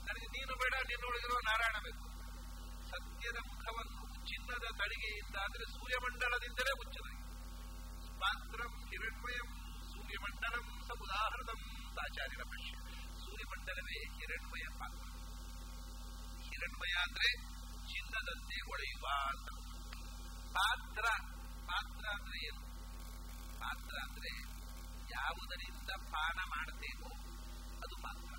ನನಗೆ ನೀನು ಬೇಡ, ನಿನ್ನೊಳಗಿರುವ ನಾರಾಯಣ ಬೇಕು. ಸತ್ಯದ ಮುಖವನ್ನು ಚಿನ್ನದ ತಳಿಗೆಯಿಂದ ಅಂದ್ರೆ ಸೂರ್ಯಮಂಡಲದಿಂದಲೇ ಮುಚ್ಚಲಾಗಿದೆ. ಪಾತ್ರಂ ಹಿರಣ್ಮಯಂ ಸೂರ್ಯಮಂಡಲಂ ಸ ಉದಾಹರಣಂ ಆಚಾರ್ಯರ ಭಾಷ್ಯ. ಸೂರ್ಯಮಂಡಲವೇ ಹಿರಣ್ಮಯ ಪಾತ್ರ. ಹಿರಣ್ಮಯ ಅಂದ್ರೆ ಚಿನ್ನದಂತೆ ಹೊಳೆಯುವ ಅಂತ. ಪಾತ್ರ ಪಾತ್ರ ಅಂದ್ರೆ ಏನು? ಪಾತ್ರ ಅಂದ್ರೆ ಯಾವುದರಿಂದ ಪಾನ ಮಾಡ್ತೇವೋ ಅದು ಪಾತ್ರ.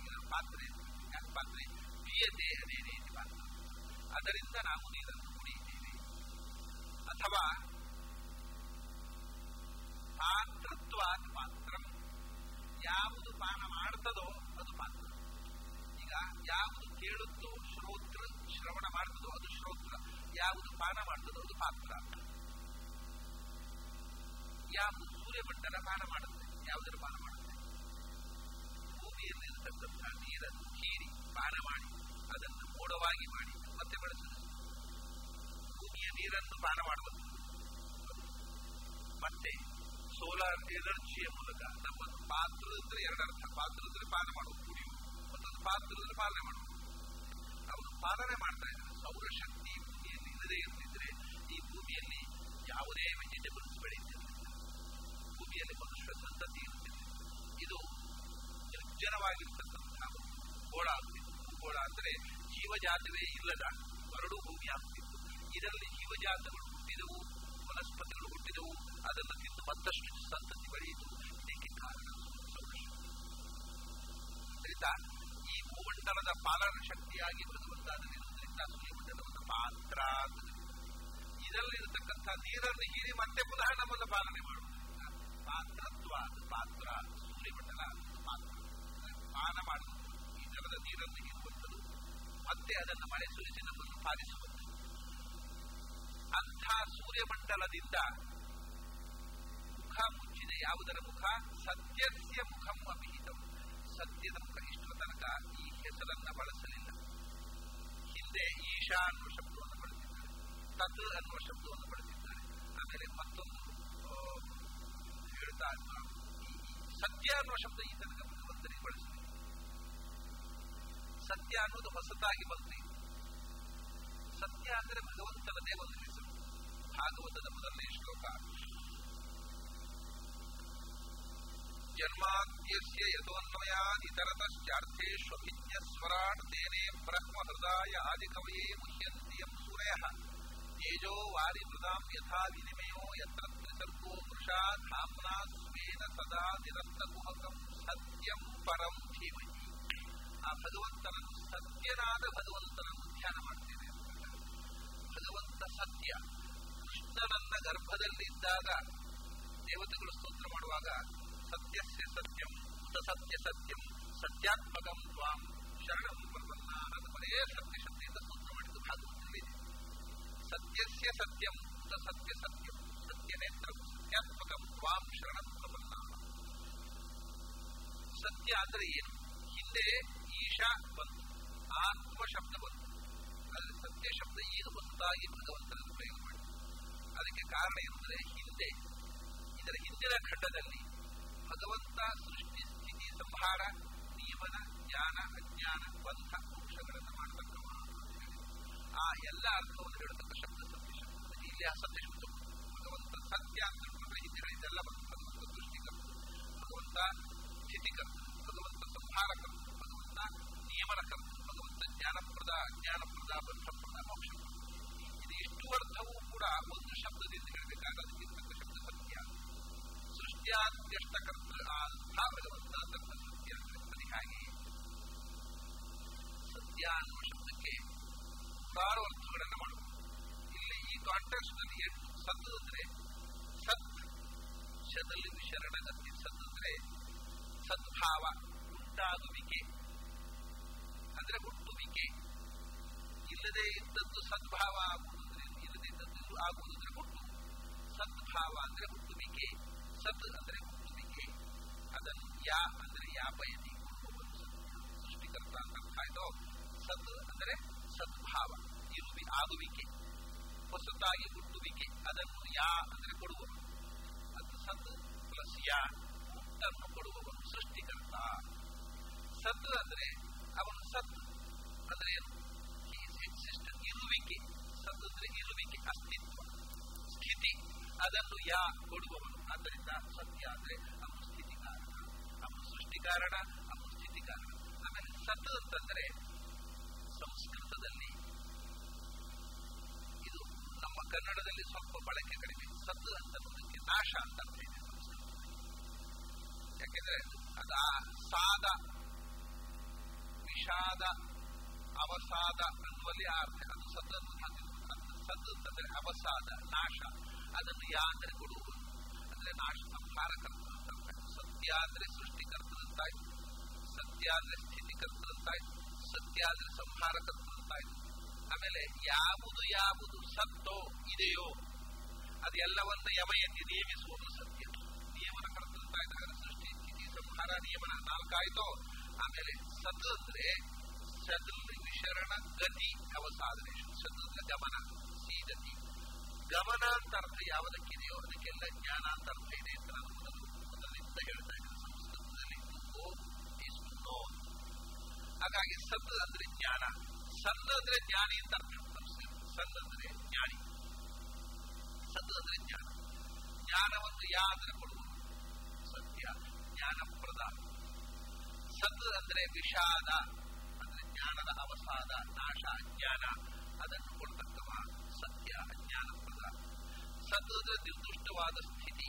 ಈಗ ಪಾತ್ರೆ ಯಾಕೆ ಪಾತ್ರೆ ಬಿಯತೆ ಅದೇ ರೀತಿ ಪಾತ್ರ. ಅದರಿಂದ ನಾವು ನೀರನ್ನು ಕುಡಿಯುತ್ತೇವೆ ಅಥವಾ ಪಾತ್ರತ್ವ ಪಾತ್ರ ಯಾವುದು ಪಾನ ಮಾಡ್ತದೋ ಅದು ಪಾತ್ರ. ಈಗ ಯಾವುದು ಕೇಳುತ್ತೋ ಶ್ರೋತ್ರ ಶ್ರವಣ ಮಾಡ್ತದೋ ಅದು ಶ್ರೋತ್ರ. ಯಾವುದು ಪಾನ ಮಾಡ್ತದೋ ಅದು ಪಾತ್ರ. ಯಾವುದು ಸೂರ್ಯಮಂಡಲ ಪಾನ ಮಾಡುತ್ತೆ ಯಾವುದರ ಪಾನ ಮಾಡುತ್ತೆ? ಭೂಮಿಯಲ್ಲಿರತಕ್ಕಂತಹ ನೀರನ್ನು ಹೀರಿ, ಪಾನ ಮಾಡಿ, ಅದನ್ನು ಮೋಡವಾಗಿ ಮಾಡಿ ಮತ್ತೆ ಬಳಸಿದೆ ಭೂಮಿಯ ನೀರನ್ನು ಪಾನ ಮಾಡುವುದು. ಮತ್ತೆ ಸೋಲಾರ್ ಎನರ್ಜಿಯ ಮೂಲಕ ನಮ್ಮ ಪಾತ್ರದಂದ್ರೆ ಎರಡರ್ಥ ಪಾತ್ರದಲ್ಲಿ ಪಾನ ಮಾಡುವುದು. ಕುಡಿಯುವುದು ಮತ್ತೊಂದು ಪಾತ್ರದಲ್ಲಿ ಪಾಲನೆ ಮಾಡುವುದು. ಅವರು ಪಾಲನೆ ಮಾಡ್ತಾ ಇದ್ದಾರೆ. ಸೌರಶಕ್ತಿ ಭೂಮಿಯಲ್ಲಿ ಇಲ್ಲದೆ ಈ ಭೂಮಿಯಲ್ಲಿ ಯಾವುದೇ ವೆಜಿಟೇಬಲ್ಸ್ ಬೆಳೆಯುತ್ತಿಲ್ಲ. ಭೂಮಿಯಲ್ಲಿ ಮನುಷ್ಯ ಸಂತತಿ ಇರುತ್ತಿದೆ ಇದು ನಿರ್ಜನವಾಗಿರ್ತಕ್ಕಂತಹ ಗೋಳ ಆಗ್ತಿತ್ತು ಗೋಳ ಅಂದ್ರೆ ಜೀವಜಾತವೇ ಇಲ್ಲದ ಮರಳು ಭೂಮಿ ಆಗ್ತಿತ್ತು ಇದರಲ್ಲಿ ಜೀವಜಾತಗಳು ಹುಟ್ಟಿದವು, ವನಸ್ಪತಿಗಳು ಹುಟ್ಟಿದವು, ಅದನ್ನು ತಿಂದು ಮತ್ತಷ್ಟು ಸಂತತಿ ಬೆಳೆಯಿತು ಇದಕ್ಕೆ ಕಾರಣ ಆದ್ದರಿಂದ ಈ ಭೂಮಂಡಲದ ಪಾಲನ ಶಕ್ತಿಯಾಗಿ ಅದನ್ನಿರುವುದರಿಂದ ಸೂರ್ಯಮಂಡಲವನ್ನು ಪಾತ್ರ ಇದರಲ್ಲಿರತಕ್ಕಂಥ ನೀರನ್ನು ಹೀರಿ ಮತ್ತೆ ಪುನಃ ನಮ್ಮನ್ನು ಪಾಲನೆ ಮಾಡುವುದರಿಂದ ಪಾತ್ರತ್ವ ಪಾತ್ರ ಸೂರ್ಯಮಂಡಲ ಪಾತ್ರ ಪಾನ ಮಾಡುವುದು. ಈ ಜಲದ ನೀರನ್ನು ಹೀರುವಂಥದ್ದು ಮತ್ತೆ ಅದನ್ನು ಮಳೆ ಸುರಿಸಿ ನಮ್ಮನ್ನು ಪಾಲಿಸುವಂಥದ್ದು ಅಂಥ ಸೂರ್ಯಮಂಡಲದಿಂದ ಮುಖ ಮುಚ್ಚಿದೆ. ಯಾವುದರ ಮುಖ? ಸತ್ಯಸ್ಯ ಮುಖಂ ಅಭಿಹಿತವು ಸತ್ಯದ ಮುಖ ಇಷ್ಟರ ತನಕ ಈ ಹೆಸರನ್ನ ಬಳಸಲಿಲ್ಲ. ಹಿಂದೆ ಈಶಾ ಅನ್ನುವ ಶಬ್ದವನ್ನು ಬಳಸಿದ್ದಾರೆ. ತತ್ ಅನ್ನುವ ಶಬ್ದವನ್ನು ಬಳಸಿದ್ದಾರೆ. ಆಮೇಲೆ ಮತ್ತೊಂದು ಹೇಳ್ತಾ ಸತ್ಯ ಅನ್ನುವ ಶಬ್ದ ಈ ತನಕ ಭಗವಂತನಿಗೆ ಸತ್ಯ ಅನ್ನೋದು ಹೊಸತಾಗಿ ಬಂತು ಸತ್ಯ ಅಂದರೆ ಭಗವಂತನದೇ ಒಂದು ಹೆಸರು ಭಾಗವತದ ಮೊದಲನೇ ಶ್ಲೋಕ ಜನ್ಮಾದ್ಯಸ್ಯ ಯಥೋನ್ವಯಾದಿತರತಶ್ಚಾರ್ಥೇಷ್ವಭಿಜ್ಞಸ್ವರಾಟ್ ತೇನೇ ಬ್ರಹ್ಮ ಹೃದಯ ಆದಿಕವಯೇ ಮುಹ್ಯಂತಿ ಯಂ ಸೂರಯಃ ತೇಜೋ ವಾರಿ ಮೃದಾಂ ಯಥಾ ವಿನಿಮಯೋ ಯತ್ರ ತ್ರಿಸರ್ಗೋ ವೃಷಾ ಧಾಮ್ನಾ ಸ್ವೇನ ಸದಾ ನಿರಂತಕುಹಕಂ ಸತ್ಯಂ ಪರಂ ಧೀಮಹಿ ಆ ಭಗವಂತನನ್ನು ಸತ್ಯನಾದ ಭಗವಂತನನ್ನು ಧ್ಯಾನ ಮಾಡ್ತೇನೆ ಭಗವಂತ ಸತ್ಯ. ಕೃಷ್ಣನನ್ನ ಗರ್ಭದಲ್ಲಿದ್ದಾಗ ದೇವತೆಗಳು ಸ್ತೋತ್ರ ಮಾಡುವಾಗ ಸತ್ಯಸ್ಯ ಸತ್ಯಂ ಸತ್ಯ ಸತ್ಯಂ, ಸತ್ಯಾತ್ಮಕಂ ತ್ವಾಂ, ಶರಣಂ ಪ್ರಪನ್ನ ಅದು ಬರೇ ಸತ್ಯ ಶಕ್ತಿಯಿಂದ ಸ್ತೋತ್ರ ಮಾಡಿದ್ದು ಭಾಗವತದಲ್ಲಿ. ಸತ್ಯಸ್ಯ ಸತ್ಯಂ ಸತ್ಯ ಸತ್ಯಂ ಸತ್ಯನೇತ್ರ ಸತ್ಯಾತ್ಮಕಂ ತ್ವಾಂ, ಶರಣಂ ಪ್ರಪನ್ನ ಸತ್ಯ ಅಂದ್ರೆ ಏನು? ಹಿಂದೆ ಈಶಾ ಬಂತು. ಆತ್ಮ ಶಬ್ದ ಬಂತು. ಅಲ್ಲಿ ಸತ್ಯ ಶಬ್ದ ಏನು ಹೊಸದಾಗಿ ಭಗವಂತನನ್ನು ಪ್ರಯೋಗ ಮಾಡಿ ಅದಕ್ಕೆ ಕಾರಣ ಎಂದರೆ ಹಿಂದೆ, ಇದರ ಹಿಂದಿನ ಖಂಡದಲ್ಲಿ ಭಗವಂತ ಸೃಷ್ಟಿ, ಸ್ಥಿತಿ, ಸಂಹಾರ ನಿಯಮನ ಜ್ಞಾನ, ಅಜ್ಞಾನ, ಬಂಧ, ಮೋಕ್ಷಗಳನ್ನು ಮಾಡತಕ್ಕವ ಆ ಎಲ್ಲ ಅರ್ಥವನ್ನು ಹೇಳತಕ್ಕ ಶಬ್ದ, ಸತ್ಯ ಶಬ್ದ. ಇಲ್ಲಿ ಆ ಸತ್ಯ ಶಬ್ದ ಭಗವಂತ ಸತ್ಯ ಅಂತ ಹೇಳಿದ್ರೆ ಇದೆಲ್ಲ ಭಗವಂತ ಸೃಷ್ಟಿಕರ್ತ ಭಗವಂತ ಸ್ಥಿತಿಕರ್ತ ಸಂಹಾರಕರ್ತ ಭಗವಂತ ನಿಯಮನಕರ್ತ ಭಗವಂತ ಜ್ಞಾನಪ್ರದ ಅಜ್ಞಾನಪ್ರದ ಬಂಧಪ್ರದ ಅರ್ಥವೂ ಕೂಡ ಒಂದು ಶಬ್ದದಿಂದ ಹೇಳಬೇಕಾಗೋದಕ್ಕಿಂತ ಶಬ್ದ ಸತ್ಯ. ಆ ಆದಂತಹ ಭಗವಂತ ಸತ್ಯ ಹಾಗೆ. ಸತ್ಯ ಅನ್ನುವ ಶಬ್ದಕ್ಕೆ ನೂರಾರು ಅರ್ಥಗಳನ್ನು ಮಾಡಬಹುದು ಇಲ್ಲಿ ಈ ಕಾಂಟೆಕ್ಸ್ಟ್ನಲ್ಲಿ ಎಷ್ಟು ಸತ್ತು ಅಂದ್ರೆ ಸತ್. ಶದಲ್ಲಿ ವಿಶರಣಗತಿ ಸತ್ ಅಂದ್ರೆ ಸದ್ಭಾವ. ಉಂಟಾಗುವಿಕೆ. ಅಂದ್ರೆ ಹುಟ್ಟುವಿಕೆ. ಇಲ್ಲದೆ ಇದ್ದದ್ದು ಸದ್ಭಾವ ಆಗುವುದಂದ್ರೆ, ಇಲ್ಲದೆ ಇದ್ದದ್ದು ಆಗುವುದಂದ್ರೆ ಹುಟ್ಟು. ಸದ್ಭಾವ ಅಂದ್ರೆ ಹುಟ್ಟುವಿಕೆ. ಸದ್ ಅಂದ್ರೆ ಹುಟ್ಟುವಿಕೆ. ಅದನ್ನು ಯಾ ಅಂದ್ರೆ ಯಾಪಯತಿ ಸೃಷ್ಟಿಕರ್ತ ಅಂತ ಅರ್ಥ ಸತ್ ಅಂದ್ರೆ ಸದ್ಭಾವ. ಇರುವಿ, ಆಗುವಿಕೆ. ಹೊಸತಾಗಿ ಹುಟ್ಟುವಿಕೆ. ಅದನ್ನು ಯಾ ಅಂದ್ರೆ ಕೊಡುವವನು ಅದು ಸದ್ ಪ್ಲಸ್ ಯಾ. ಹುಟ್ಟನ್ನು ಕೊಡುವವರು ಸೃಷ್ಟಿಕರ್ತ. ಸತ್ ಅಂದ್ರೆ ಅವನು ಸತ್ ಅಂದ್ರೆ ಏನು? ಎಕ್ಸಿಸ್ಟೆನ್ಸ್ ಇರುವಿಕೆ ಸತ್ ಅಂದ್ರೆ ಇರುವಿಕೆ ಅಸ್ತಿತ್ವ, ಸ್ಥಿತಿ. ಅದನ್ನು ಯಾ ಕೊಡುವವನು? ಆದ್ದರಿಂದ ಸತ್ಯ ಅಂದ್ರೆ ಅವನು ಸ್ಥಿತಿ ಕಾರಣ ಅವನು ಸೃಷ್ಟಿ ಕಾರಣ ಅವನು ಸ್ಥಿತಿ ಕಾರಣ ಆಮೇಲೆ ಸತ್ ಅಂತಂದ್ರೆ ಸಂಸ್ಕೃತದಲ್ಲಿ ಇದು ನಮ್ಮ ಕನ್ನಡದಲ್ಲಿ ಸ್ವಲ್ಪ ಬಳಕೆ ಕಡಿಮೆ. ಸತ್ ಅಂತನ್ನೋದಕ್ಕೆ ನಾಶ ಅಂತ ಯಾಕೆಂದ್ರೆ ಅದ ಸಾದ ವಿಷಾದ ಅವಸಾದ ಅನ್ನುವಲ್ಲಿ ಆ ಅರ್ಥ ಅದು ಸದ್ದನ್ನು ಸದ್ದು ಅಂದರೆ ಅವಸಾದ, ನಾಶ. ಅದನ್ನು ಯಾ ಕೊಡುವುದು? ಅಂದರೆ ನಾಶ ಸಂಹಾರಕರ್ತ ಅಂತ ಅರ್ಥ. ಸತ್ಯ ಅಂದ್ರೆ ಸೃಷ್ಟಿಕರ್ತದಂತಾಯ್ತು ಸತ್ಯ ಅಂದರೆ ಸ್ಥಿತಿಕರ್ತದಂತಾಯ್ತು ಸತ್ಯ ಅಂದರೆ ಸಂಹಾರಕರ್ತದಂತಾಯ್ತು ಆಮೇಲೆ ಯಾವುದು ಯಾವುದು ಸತ್ತೋ ಇದೆಯೋ, ಅದೆಲ್ಲವನ್ನ ಯಮಯತಿ ನಿಯಮಿಸುವುದು ಸತ್ಯ. ನಿಯಮನ ಕರ್ತದಂತಾಯ್ತು ಹಾಗಾದ್ರೆ ಸೃಷ್ಟಿ, ಸ್ಥಿತಿ, ಸಂಹಾರ, ನಿಯಮನ ನಾಲ್ಕಾಯ್ತೋ ಆಮೇಲೆ ಸದ್ದು ಅಂದ್ರೆ ಸದಲ್ ವಿಶರಣ, ಗತಿ ಅವಸಾಧನೆ ಸತ್ ಅಂದ್ರೆ ಗಮನ ಸೀದತಿ ಗಮನ ಅಂತ ಅರ್ಥ ಯಾವುದಕ್ಕಿದೆಯೋ ಅದಕ್ಕೆಲ್ಲ ಜ್ಞಾನ ಅಂತ ಅರ್ಥ ಇದೆ ಅಂತ ನಾನು ಮೊದಲು ಮೊದಲಿಂದ ಹೇಳ್ತಾ ಇದ್ದೇನೆ. ಸಂಸ್ಕೃತದಲ್ಲಿ known. ಹಾಗಾಗಿ ಸದ್ ಅಂದ್ರೆ ಜ್ಞಾನ. ಸದ್ ಅಂದ್ರೆ ಜ್ಞಾನಿ ಅಂತ ಅರ್ಥ ಸದ್ ಅಂದ್ರೆ ಜ್ಞಾನಿ. ಸದ್ ಅಂದ್ರೆ ಜ್ಞಾನ. ಜ್ಞಾನವನ್ನು ಯಾ ಅಂದ್ರೆ ಕೊಡುವುದು? ಸತ್ಯ. ಜ್ಞಾನಪ್ರದ ಸತ್ ಅಂದ್ರೆ ವಿಷಾದ ಅಂದ್ರೆ ಜ್ಞಾನದ ಅವಸಾದ ನಾಶ ಅಜ್ಞಾನ ಅದನ್ನು ಕೊಡ್ತಕ್ಕವ ಸತ್ಯ ಅಜ್ಞಾನಪ್ರದ ಸತ್ ಅಂದ್ರೆ ನಿರ್ದುಷ್ಟವಾದ ಸ್ಥಿತಿ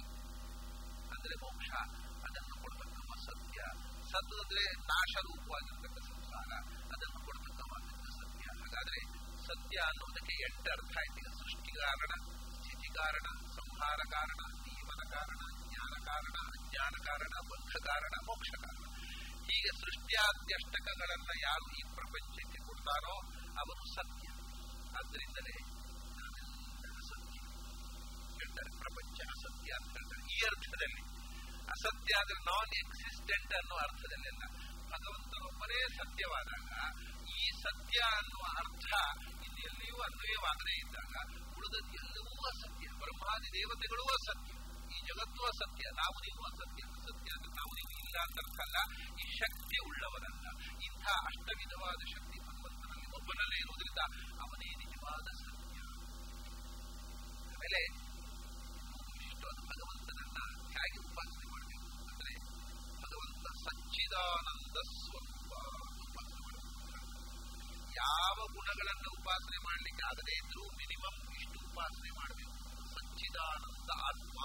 ಅಂದ್ರೆ ಮೋಕ್ಷ ಅದನ್ನು ಕೊಡ್ತಕ್ಕವ ಸತ್ಯ ಸತ್ ಅಂದ್ರೆ ನಾಶ ರೂಪವಾಗಿರ್ತಕ್ಕ ಸಂಸಾರ ಅದನ್ನು ಕೊಡ್ತಕ್ಕವ ಸತ್ಯ ಹಾಗಾದ್ರೆ ಸತ್ಯ ಅನ್ನೋದಕ್ಕೆ ಎಂಟು ಅರ್ಥ ಆಯ್ತು ಈಗ ಸೃಷ್ಟಿ ಕಾರಣ ಸ್ಥಿತಿ ಕಾರಣ ಸಂಹಾರ ಕಾರಣ ಜೀವನ ಕಾರಣ ಜ್ಞಾನ ಕಾರಣ ಅಜ್ಞಾನ ಕಾರಣ ಬಂಧ ಕಾರಣ ಮೋಕ್ಷ ಕಾರಣ ಹೀಗೆ ಸೃಷ್ಟಿಯಾದ್ಯಷ್ಟಕಗಳನ್ನು ಯಾರು ಈ ಪ್ರಪಂಚಕ್ಕೆ ಕೊಡ್ತಾರೋ ಅವನು ಸತ್ಯ. ಆದ್ರಿಂದಲೇ ಸತ್ಯ. ಹೇಳ್ತಾರೆ ಪ್ರಪಂಚ ಅಸತ್ಯ ಅಂತ ಹೇಳ್ತಾರೆ. ಈ ಅರ್ಥದಲ್ಲಿ ಅಸತ್ಯ ಆದರೆ ನಾನ್ ಎಕ್ಸಿಸ್ಟೆಂಟ್ ಅನ್ನೋ ಅರ್ಥದಲ್ಲೆಲ್ಲ. ಭಗವಂತನೊಬ್ಬನೇ ಸತ್ಯವಾದಾಗ, ಈ ಸತ್ಯ ಅನ್ನುವ ಅರ್ಥ ಇನ್ನೆಲ್ಲಿಯೂ ಅನ್ವಯವಾಗದೇ ಇದ್ದಾಗ ಉಳಿದ ಎಲ್ಲವೂ ಅಸತ್ಯ. ಬ್ರಹ್ಮಾದಿ ದೇವತೆಗಳೂ ಅಸತ್ಯ. ಜಗತ್ತು ಅಸತ್ಯ ನಾವು ನೀವು ಅಸತ್ಯ ಸತ್ಯ ಅಂದ್ರೆ ನಾವು ನೀವು ಇಲ್ಲ ಅಂತ ಈ ಶಕ್ತಿ ಉಳ್ಳವನಲ್ಲ. ಇಂಥ ಅಷ್ಟ ವಿಧವಾದ ಶಕ್ತಿ ಭಗವಂತನಲ್ಲಿ ಒಬ್ಬನಲ್ಲೇ ಇರುವುದರಿಂದ ಅವನೇ ನಿಜವಾದ ಸತ್ಯ. ಆಮೇಲೆ ವಿಶಿಷ್ಟವಾದ ಭಗವಂತನನ್ನ ಹೇಗೆ ಉಪಾಸನೆ ಮಾಡಬೇಕು ಅಂದ್ರೆ, ಭಗವಂತ ಸಚ್ಚಿದಾನಂದ ಸ್ವರೂಪ. ಯಾವ ಗುಣಗಳನ್ನು ಉಪಾಸನೆ ಮಾಡಲಿಕ್ಕೆ ಆಗದೇ ಇದ್ರೂ ಮಿನಿಮಮ್ ಇಷ್ಟು ಉಪಾಸನೆ ಮಾಡಬೇಕು. ಸಚ್ಚಿದಾನಂದ ಆತ್ಮ.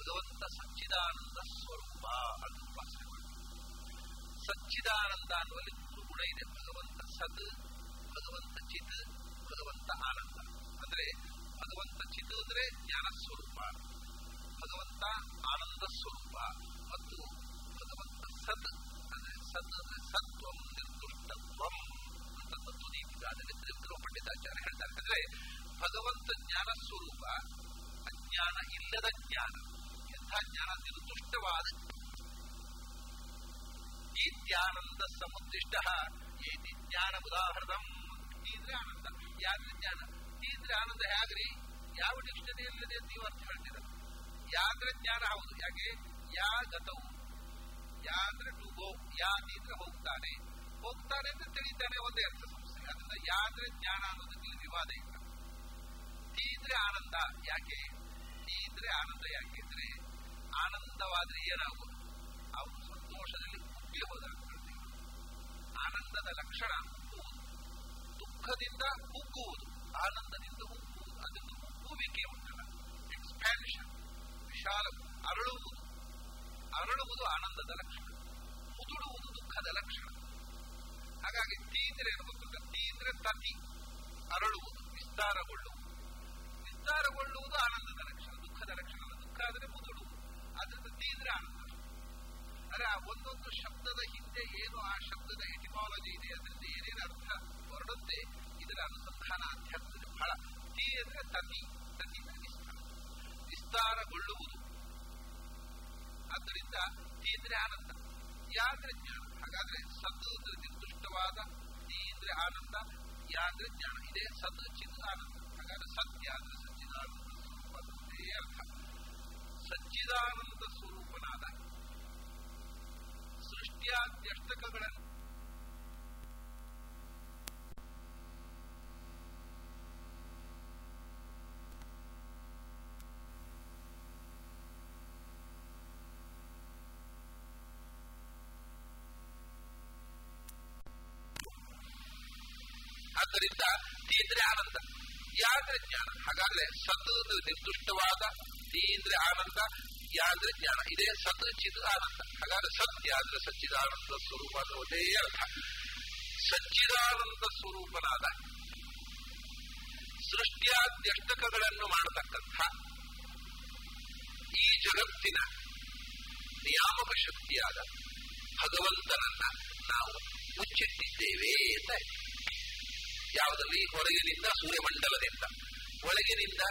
ಭಗವಂತ ಸಚ್ಚಿದಾನಂದ ಸ್ವರೂಪ ಅದು ಉಪಾಸನೆ ಸಚ್ಚಿದಾನಂದ ಅನ್ನುವಲ್ಲಿ ಮೂರು ಗುಣ ಇದೆ. ಭಗವಂತ ಸದ್, ಭಗವಂತ ಚಿತ್, ಭಗವಂತ ಆನಂದ. ಅಂದ್ರೆ ಭಗವಂತ ಚಿತ್ ಅಂದ್ರೆ ಜ್ಞಾನ ಸ್ವರೂಪ. ಭಗವಂತ ಆನಂದ ಸ್ವರೂಪ. ಮತ್ತು ಭಗವಂತ ಸತ್ ಅಂದ್ರೆ ಸತ್ ಅಂದ್ರೆ ಸತ್ವಂ ಅಂತ ತತ್ವದೀಪಿಕಾದಲ್ಲಿ ತ್ರಿವಿಕ್ರಮ ಪಂಡಿತಾಚಾರ್ಯ ಹೇಳ್ತಾರೆ ಭಗವಂತ ಜ್ಞಾನ ಸ್ವರೂಪ, ಅಜ್ಞಾನ ಇಲ್ಲದ ಜ್ಞಾನ. ಜ್ಞಾನ ನಿರ್ದುಷ್ಟವಾದ ನಿತ್ಯಾನಂದ ಸಮುದ್ದಿಷ್ಟ ಏತಿ ಜ್ಞಾನ ಉದಾಹರಣಂ. ಇದ್ರೆ ಆನಂದ ಯಾದ್ರೆ ಜ್ಞಾನ ಇದ್ರೆ ಆನಂದ ಹೇಗ್ರಿ? ಯಾವ ಡಿಕ್ಷನರಿಯಲ್ಲಿದೆ ನೀವು ಅರ್ಥ ಹೇಳ್ತೀರ ಯಾದ್ರೆ ಜ್ಞಾನ ಹೌದು. ಯಾಕೆ? ಯಾ ಗತವು ಯಾ ಅಂದ್ರೆ ಟು ಗೋ ಯಾ ನೀದ್ರೆ ಹೋಗ್ತಾನೆ. ಹೋಗ್ತಾನೆ ಅಂತ ತಿಳಿತಾನೆ ಒಂದೇ ಅರ್ಥ ಸಂಸ್ಥೆ ಅದರಿಂದ ಯಾದ್ರೆ ಜ್ಞಾನ ಅನ್ನೋದಕ್ಕೆ ವಿವಾದ ಇಲ್ಲ ಟಿ ಆನಂದ ಯಾಕೆ? ಟಿ ಆನಂದ ಯಾಕೆ ಅಂದ್ರೆ ಆನಂದವಾದ್ರೆ ಏನಾಗುವುದು? ಅವನು ಸಂತೋಷದಲ್ಲಿ ಕುಗ್ಗಿ ಆನಂದದ ಲಕ್ಷಣ ಕುಗ್ಗುವುದು. ದುಃಖದಿಂದ ಕುಗ್ಗುವುದು. ಆನಂದದಿಂದ ಕುಗ್ಗುವುದು. ಅದನ್ನು ಕುಗ್ಗುವಿಕೆ ಉಂಟಲ್ಲ. ಎಕ್ಸ್ಪ್ಯಾನ್ಷನ್ ವಿಶಾಲ ಅರಳುವುದು. ಅರಳುವುದು ಆನಂದದ ಲಕ್ಷಣ. ಮುದುಡುವುದು ದುಃಖದ ಲಕ್ಷಣ. ಹಾಗಾಗಿ ತೀಂದ್ರೆ ಏನು ಗೊತ್ತಿಲ್ಲ ತೀ ಅಂದ್ರೆ ತತಿ ಅರಳುವುದು, ವಿಸ್ತಾರಗೊಳ್ಳುವುದು. ವಿಸ್ತಾರಗೊಳ್ಳುವುದು ಆನಂದದ ಲಕ್ಷಣ. ದುಃಖದ ಲಕ್ಷಣ. ದುಃಖ ಆದರೆ ಅದರಿಂದ ತೀ ಅಂದ್ರೆ ಆನಂದ ಅರೆ, ಆ ಒಂದೊಂದು ಶಬ್ದದ ಹಿಂದೆ ಏನು ಆ ಶಬ್ದದ ಎಟಿಮಾಲಜಿ ಇದೆ ಅದರಿಂದ ಏನೇನು ಅರ್ಥ ಹೊರಡುತ್ತೆ ಇದರ ಅನುಸಂಧಾನ ಅಧ್ಯಾತ್ಮದಲ್ಲಿ ಬಹಳ ಅಂದ್ರೆ ತತಿ ತತಿ ವಿಸ್ತಾರ ವಿಸ್ತಾರಗೊಳ್ಳುವುದು. ಆದ್ದರಿಂದ ಅಂದ್ರೆ ಆನಂದ ಯಾ ಜ್ಞಾನ ಹಾಗಾದ್ರೆ ಸದ್ದು ಅಂದ್ರೆ ನಿರ್ದುಷ್ಟವಾದ ಆನಂದ ಯಾ ಜ್ಞಾನ ಇದೇ ಸದ್ದು ಚಿನ್ನ ಆನಂದ ಹಾಗಾದ್ರೆ ಸತ್ಯ ಅಂದ್ರೆ ಸಚ್ಚಿದಾನಂದ ಅರ್ಥ. ಸಚ್ಚಿದಾನಂದ ಸ್ವರೂಪನಾದ ಸೃಷ್ಟಿಯಾದ್ಯಷ್ಟಕಗಳನ್ನು ಆದ್ದರಿಂದ ತೀಂದ್ರೆ ಆನಂದ ಯಾಂದ್ರೆ ಜ್ಞಾನ ಹಾಗಾದ್ರೆ ಸದ್ದು ಅಂದ್ರೆ ನಿರ್ದುಷ್ಟವಾದ ತೀ ಅಂದ್ರೆ ಆನಂದ ಯಾ ಅಂದ್ರೆ ಜ್ಞಾನ ಇದೇ, ಸತ್ ಚಿದ್ ಆನಂದ. ಹಾಗಾದ್ರೆ ಸತ್ಯ ಅಂದ್ರೆ ಸಚ್ಚಿದಾನಂದ ಸ್ವರೂಪ ಅಂದ್ರೆ ಒಂದೇ ಅರ್ಥ. ಸಚ್ಚಿದಾನಂದ ಸ್ವರೂಪನಾದ ಸೃಷ್ಟಿಯಾದ್ಯಷ್ಟಕಗಳನ್ನು ಮಾಡತಕ್ಕಂಥ ಈ ಜಗತ್ತಿನ ನಿಯಾಮಕ ಶಕ್ತಿಯಾದ ಭಗವಂತನನ್ನ ನಾವು ಮುಚ್ಚಿಟ್ಟಿದ್ದೇವೆ ಅಂತ ಯಾವುದರಲ್ಲಿ ಹೊರಗಿನಿಂದ ಸೂರ್ಯಮಂಡಲದಿಂದ, ಒಳಗಿನಿಂದ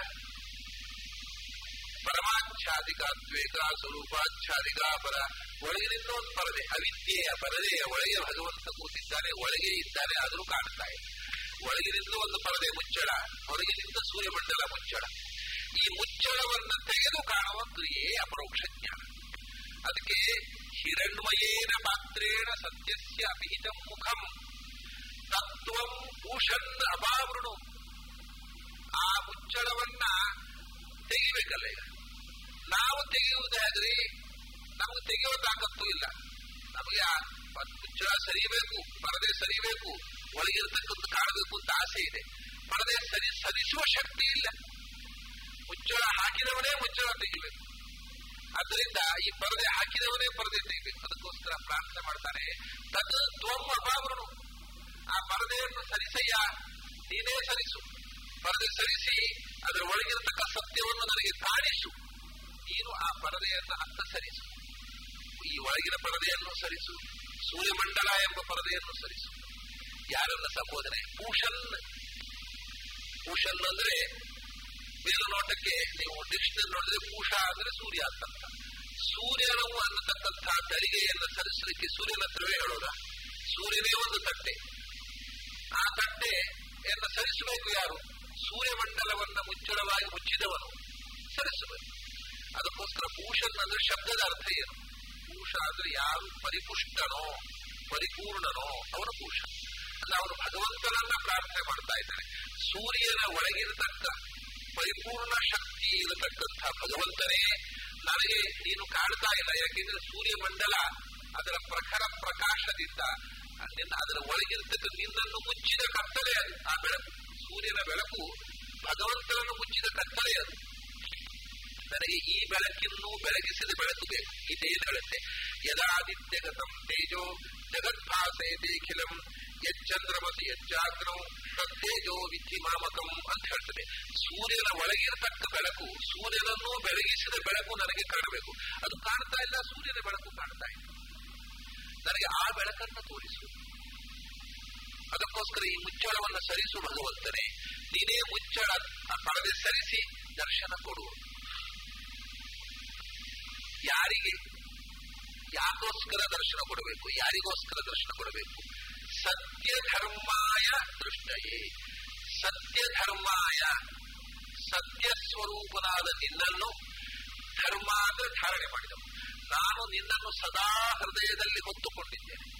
ಪರಮಾಚ್ಛಾದಿಕಾತ್ವೇಕ ಸ್ವರೂಪಾಚ್ಛಾದಿಕ ಪರ ಒಳಗಿನಿಂದ ಒಂದು ಪರದೆ, ಅವಿದ್ಯೆಯ ಪರದೆಯ ಒಳಗೆ ಭಗವಂತ ಕೂತಿದ್ದಾನೆ, ಒಳಗೆ ಇದ್ದಾನೆ, ಆದರೂ ಕಾಣ್ತಾ ಇದೆ ಒಳಗಿನಿಂದ ಒಂದು ಪರದೆ ಮುಚ್ಚಳ, ಹೊರಗಿನಿಂದ ಸೂರ್ಯಮಂಡಲ ಮುಚ್ಚಳ. ಈ ಮುಚ್ಚಳವನ್ನು ತೆಗೆದು ಕಾಣುವ ಕ್ರಿಯೆ ಅಪರೋಕ್ಷ ಜ್ಞಾನ. ಅದಕ್ಕೆ ಹಿರಣ್ಮಯೇನ ಪಾತ್ರೇಣ ಸತ್ಯಸ್ಯ ಅಭಿಹಿತ ಮುಖಂ. ತತ್ವಂ ಭೂಷನ್ ಅಪಾವೃಣು ಆ ಮುಚ್ಚಳವನ್ನ ತೆಗಿಬೇಕಲ್ಲ ಈಗ ನಾವು ತೆಗೆಯುವುದಾದ್ರೆ ನಮಗೆ ತೆಗೆಯುವ ತಾಕತ್ತು ಇಲ್ಲ. ನಮಗೆ ಮುಚ್ಚಳ ಸರಿಬೇಕು, ಪರದೆ ಸರಿಬೇಕು, ಒಳಗಿರ್ತಕ್ಕಂಥ ಕಾಣಬೇಕು ಅಂತ ಆಸೆ ಇದೆ. ಪರದೆ ಸರಿ, ಸರಿಸುವ ಶಕ್ತಿ ಇಲ್ಲ. ಮುಚ್ಚಳ ಹಾಕಿದವನೇ ಮುಚ್ಚಳ ತೆಗಿಬೇಕು. ಅದರಿಂದ ಈ ಪರದೆ ಹಾಕಿದವನೇ ಪರದೆ ತೆಗಿಬೇಕು. ಅದಕ್ಕೋಸ್ಕರ ಪ್ರಾರ್ಥನೆ ಮಾಡ್ತಾರೆ. ತದ್ ತೋಮ ಬಾಬರು ಆ ಪರದೆಯನ್ನು ಸರಿಸಯ್ಯ, ನೀನೇ ಸರಿಸು. ಪರದೆ ಸರಿಸಿ, ಅದರ ಒಳಗಿರತಕ್ಕ ಸತ್ಯವನ್ನು ನನಗೆ ಕಾಣಿಸು ನೀನು ಆ ಪರದೆಯನ್ನು ಹತ್ತ ಸರಿಸು. ಈ ಒಳಗಿನ ಪರದೆಯನ್ನು ಸರಿಸು. ಸೂರ್ಯಮಂಡಲ ಎಂಬ ಪರದೆಯನ್ನು ಸರಿಸು. ಯಾರನ್ನ ಸಂಬೋಧನೆ? ಪೂಷನ್ ಪೂಷನ್ ಅಂದ್ರೆ ಮೇಲುನೋಟಕ್ಕೆ ನೀವು ಡಿಕ್ಷನರಿ ನೋಡಿದ್ರೆ ಪೂಷ ಅಂದ್ರೆ ಸೂರ್ಯ ಅಂತ ಸೂರ್ಯನು ಅನ್ನತಕ್ಕಂತಹ ತಳಿಗೆಯನ್ನು ಸರಿಸಲಿಕ್ಕೆ ಸೂರ್ಯನ ಹತ್ರವೇ ಹೇಳೋದ? ಸೂರ್ಯನೇ ಒಂದು ತಟ್ಟೆ. ಆ ತಟ್ಟೆಯನ್ನು ಸರಿಸಬೇಕು ಯಾರು? ಸೂರ್ಯಮಂಡಲವನ್ನ ಮುಚ್ಚಳವಾಗಿ ಮುಚ್ಚಿದವನು. ಸರಸ್ವತಿ. ಅದಕ್ಕೋಸ್ಕರ ಭೂಷನ್ ಅಂದ್ರೆ ಶಬ್ದದ ಅರ್ಥ ಏನು? ಭೂಷ ಅಂದ್ರೆ ಯಾರು? ಪರಿಪುಷ್ಟನೋ? ಪರಿಪೂರ್ಣನೋ? ಅವನು ಭೂಷ ಅಂದ್ರೆ ಅವನು ಭಗವಂತನನ್ನ ಪ್ರಾರ್ಥನೆ ಮಾಡ್ತಾ ಇದ್ದಾನೆ. ಸೂರ್ಯನ ಒಳಗಿರತಕ್ಕ ಪರಿಪೂರ್ಣ ಶಕ್ತಿ ಇರತಕ್ಕಂಥ ಭಗವಂತನೇ ನನಗೆ ನೀನು ಕಾಣ್ತಾ ಇಲ್ಲ. ಯಾಕೆಂದ್ರೆ ಸೂರ್ಯಮಂಡಲ ಅದರ ಪ್ರಖರ ಪ್ರಕಾಶದಿಂದ ಅದರ ಒಳಗಿರ್ತಕ್ಕ ನಿನ್ನನ್ನು ಮುಚ್ಚಿದ ಕತ್ತಲೆ ಆ ಬೆಳಕು. ಸೂರ್ಯನ ಬೆಳಕು ಭಗವಂತನನ್ನು ಮುಚ್ಚಿದ ಕತ್ತಲೆ ಅದು ನನಗೆ ಈ ಬೆಳಕನ್ನು ಬೆಳಗಿಸಿದ ಬೆಳಕು ಬೇಕು. ಇದೇನು ಹೇಳುತ್ತೆ? ಯದಾದಿತ್ಯಗತಂ ತೇಜೋ ಜಗದ್ಭಾಸೇಖಿಲಂ ಯಚ್ಚಂದ್ರಮಸಿ ಯಜ್ಜಾಗ್ರಂ ತತ್ತೇಜೋ ವಿಧಿ ಮಾಮಕಂ ಅಂತ ಹೇಳ್ತದೆ. ಸೂರ್ಯನ ಒಳಗಿರತಕ್ಕ ಬೆಳಕು, ಸೂರ್ಯನನ್ನು ಬೆಳಗಿಸಿದ ಬೆಳಕು ನನಗೆ ಕಾಣಬೇಕು. ಅದು ಕಾಣ್ತಾ ಇಲ್ಲ, ಸೂರ್ಯನ ಬೆಳಕು ಕಾಣ್ತಾ ಇಲ್ಲ. ನನಗೆ ಆ ಬೆಳಕನ್ನು ತೋರಿಸು. ಅದಕ್ಕೋಸ್ಕರ ಈ ಮುಚ್ಚಳವನ್ನು ಸರಿಸು ಭಗವಂತನೇ ನೀನೇ ಮುಚ್ಚಳ ಪರದೆ ಸರಿಸಿ ದರ್ಶನ ಕೊಡು. ಯಾರಿಗೆ, ಯಾಕೋಸ್ಕರ ದರ್ಶನ ಕೊಡಬೇಕು? ಯಾರಿಗೋಸ್ಕರ ದರ್ಶನ ಕೊಡಬೇಕು? ಸತ್ಯ ಧರ್ಮಾಯ ದೃಷ್ಟಯೇ. ಸತ್ಯ ಧರ್ಮಾಯ ಸತ್ಯ ಸ್ವರೂಪನಾದ ನಿನ್ನನ್ನು ಧರ್ಮ ಅಂದ್ರೆ ಧಾರಣೆ ಮಾಡಿದವು. ನಾನು ನಿನ್ನನ್ನು ಸದಾ ಹೃದಯದಲ್ಲಿ ಹೊತ್ತುಕೊಂಡಿದ್ದೇನೆ.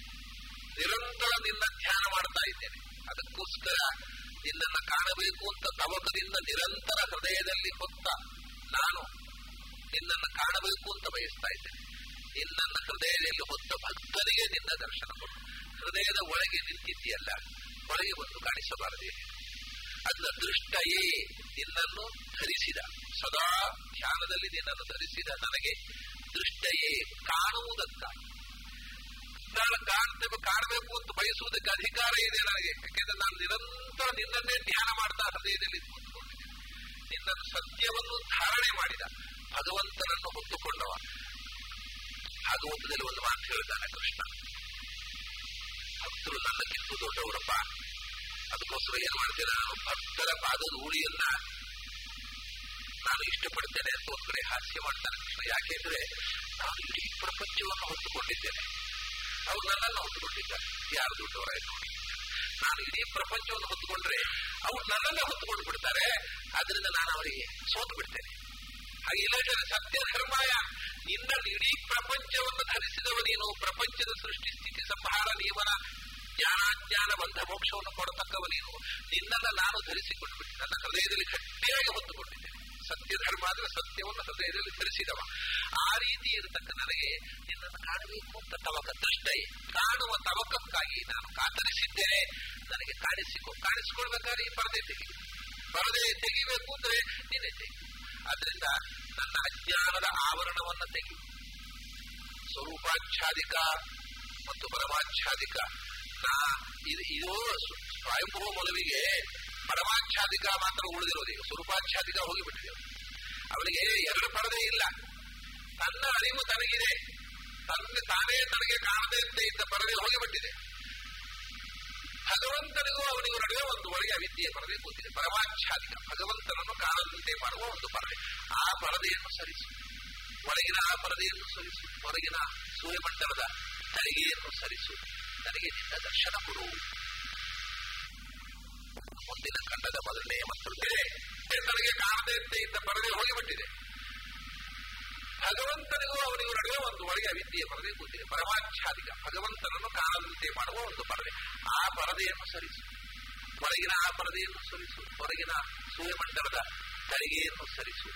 ನಿರಂತರ ನಿನ್ನ ಧ್ಯಾನ ಮಾಡ್ತಾ ಇದ್ದೇನೆ. ಅದಕ್ಕೋಸ್ಕರ ನಿನ್ನನ್ನು ಕಾಣಬೇಕು ಅಂತ ತವಕದಿಂದ ನಿರಂತರ ಹೃದಯದಲ್ಲಿ ಹೊತ್ತ ನಾನು ನಿನ್ನನ್ನು ಕಾಣಬೇಕು ಅಂತ ಬಯಸ್ತಾ ಇದ್ದೇನೆ. ನಿನ್ನನ್ನ ಹೃದಯದಲ್ಲಿ ಹೊತ್ತ ಭಕ್ತರಿಗೆ ನಿನ್ನ ದರ್ಶನ ಕೊಡು. ಹೃದಯದ ಒಳಗೆ ನಿಂತಿದ್ದೀಯಲ್ಲ ಒಳಗೆ ಬಂದು ಕಾಣಿಸಬಾರದೆ. ಅದನ್ನ ದೃಷ್ಟಯೇ ನಿನ್ನನ್ನು ಧರಿಸಿದ. ಸದಾ ಧ್ಯಾನದಲ್ಲಿ ನಿನ್ನನ್ನು ಧರಿಸಿದ. ನನಗೆ ದೃಷ್ಟಯೇ ಕಾಣುವುದಕ್ಕಾಗಿ ನಾನು ಕಾಣ್ತೇವೆ ಕಾಣಬೇಕು ಅಂತ ಬಯಸುವುದಕ್ಕೆ ಅಧಿಕಾರ ಇದೆ ನನಗೆ. ಯಾಕೆಂದ್ರೆ ನಾನು ನಿರಂತರ ನಿನ್ನನ್ನೇ ಧ್ಯಾನ ಮಾಡ್ತಾ ಹೃದಯದಲ್ಲಿ ನಿನ್ನನ್ನು ಸತ್ಯವನ್ನು ಧಾರಣೆ ಮಾಡಿದ. ಭಗವಂತನನ್ನು ಹೊತ್ತುಕೊಂಡವ. ಭಾಗವತದಲ್ಲಿ ಒಂದು ಮಾತು ಹೇಳಿದ್ದಾನೆ ಕೃಷ್ಣ. ಭಕ್ತರು ನನ್ನಕ್ಕಿಂತ ದೊಡ್ಡವರಪ್ಪ. ಅದಕ್ಕೋಸ್ಕರ ಏನ್ ಮಾಡ್ತೇನೆ ನಾನು? ಭಕ್ತರ ಪಾದದ ಊಳಿಯನ್ನ ನಾನು ಇಷ್ಟಪಡ್ತೇನೆ ಅಂತ ಒಂದ್ ಕಡೆ ಹಾಸ್ಯ ಮಾಡ್ತಾನೆ ಕೃಷ್ಣ. ಯಾಕೆಂದ್ರೆ ನಾನು ಇಡೀ ಪ್ರಪಂಚವನ್ನು ಹೊತ್ತುಕೊಂಡಿದ್ದೇನೆ. ಅವ್ರು ನನ್ನನ್ನು ಹೊತ್ತುಕೊಂಡಿದ್ದಾರೆ ಯಾರು ದೊಡ್ಡವರಾಯ್ತು ನೋಡಿ ನಾನು ಇಡೀ ಪ್ರಪಂಚವನ್ನು ಹೊತ್ತುಕೊಂಡ್ರೆ ಅವ್ರು ನನ್ನನ್ನೇ ಹೊತ್ತುಕೊಂಡು ಬಿಡ್ತಾರೆ. ಅದರಿಂದ ನಾನು ಅವರಿಗೆ ಸೋತು ಬಿಡ್ತೇನೆ. ಹಾಗೆ ಇಲ್ಲ ಸತ್ಯ ಧರ್ಮಾಯ ನಿನ್ನ ಇಡೀ ಪ್ರಪಂಚವನ್ನು ಧರಿಸಿದವ ನೀನು. ಪ್ರಪಂಚದ ಸೃಷ್ಟಿ, ಸ್ಥಿತಿ, ಸಂಹಾರ, ನಿಯಮನ, ಜ್ಞಾನಾಜ್ಞಾನ ಬಂಧ ಮೋಕ್ಷವನ್ನು ಕೊಡತಕ್ಕವ ನೀನು. ನಿನ್ನನ್ನ ನಾನು ಧರಿಸಿಕೊಂಡು ಬಿಟ್ಟೆ ನನ್ನ ಹೃದಯದಲ್ಲಿ ಗಟ್ಟಿಯಾಗಿ ಹೊತ್ತುಕೊಂಡಿದ್ದೇನೆ ಸತ್ಯ ಧರ್ಮ ಅಂದ್ರೆ ಸತ್ಯವನ್ನು ಹೃದಯದಲ್ಲಿ ಧರಿಸಿದವ. ಆ ರೀತಿ ಇರತಕ್ಕ ನನಗೆ ನಿನ್ನನ್ನು ಕಾಣಬೇಕು ಅಂತ ತವಕ ದೃಷ್ಟೈ ಕಾಣುವ ತವಕಕ್ಕಾಗಿ ನಾನು ಕಾತರಿಸಿದ್ದೇನೆ ನನಗೆ ಕಾಣಿಸಿಕೊ, ಕಾಣಿಸಿಕೊಳ್ಬೇಕಾದ್ರೆ ಈ ಪರದೆ ತೆಗಿ ಪರದೆ ತೆಗಿಬೇಕು ಅಂದ್ರೆ ನೀನೆ ತೆಗಿ. ಆದ್ರಿಂದ ನನ್ನ ಅಜ್ಞಾನದ ಆವರಣವನ್ನ ತೆಗಿ. ಸ್ವರೂಪಾಚ್ಛಾದಿಕ ಮತ್ತು ಪರಮಾಚ್ಛಾದಿಕ. ನಾ ಇದು ಇದು ಸ್ವಯಂಭೂ ಮೊದಲಿಗೆ ಪರಮಾಚ್ಛಾದಿಕ ಮಾತ್ರ ಉಳಿದಿರೋದು ಈಗ ಸ್ವರೂಪಾಚ್ಛಾದಿಕ ಹೋಗಿಬಿಟ್ಟಿದೆ ಅವನಿಗೆ ಎರಡು ಪರದೆ ಇಲ್ಲ. ತನ್ನ ಅರಿವು ತನಗಿದೆ. ತನ್ನ ತಾನೇ ತನಗೆ ಕಾಣದೆ ಅಂತ ಇದ್ದ ಪರದೆ ಹೋಗಿಬಿಟ್ಟಿದೆ. ಭಗವಂತನಿಗೂ ಅವನಿಗೂ ನಡುವೆ ಒಂದು ಒಳಗೆ ಅವಿದ್ಯೆ ಪರದೆ ಕೂತಿದೆ. ಪರಮಾಚ್ಛಾದಿಕ ಭಗವಂತನನ್ನು ಕಾಣದಂತೆ ಮಾಡುವ ಒಂದು ಪರದೆ. ಆ ಪರದೆಯನ್ನು ಸರಿಸು. ಒಳಗಿನ ಆ ಪರದೆಯನ್ನು ಸರಿಸು. ಹೊರಗಿನ ಸೂರ್ಯಮಂಡಲದ ತಳಿಗೆಯನ್ನು ಸರಿಸು. ನನಗೆ ನಿನ್ನ ದರ್ಶನ ಕೊಡು. ಮುಂದಿನ ಖಂಡದ ಮೊದಲನೇ ಮಂತ್ರದಲ್ಲಿ ನನಗೆ ಕಾಣದೇ ಅಂತ ಇದ್ದ ಪರದೆ ಹೋಗಿಬಿಟ್ಟಿದೆ. ಭಗವಂತನಿಗೂ ಅವನಿಗೂ ನಡುವೆ ಒಂದು ಒಳಗೆ ಅವಿದ್ಯೆಯ ಪರದೆ ಕೂತಿದೆ. ಪರಮಾಚ್ಛಾದಿಕ ಭಗವಂತನನ್ನು ಕಾಣದಂತೆ ಮಾಡುವ ಒಂದು ಪರದೆ. ಆ ಪರದೆಯನ್ನು ಸರಿಸು. ಹೊರಗಿನ ಆ ಪರದೆಯನ್ನು ಸರಿಸು. ಹೊರಗಿನ ಸೂರ್ಯಮಂಡಲದ ತಳಿಗೆಯನ್ನು ಸರಿಸು.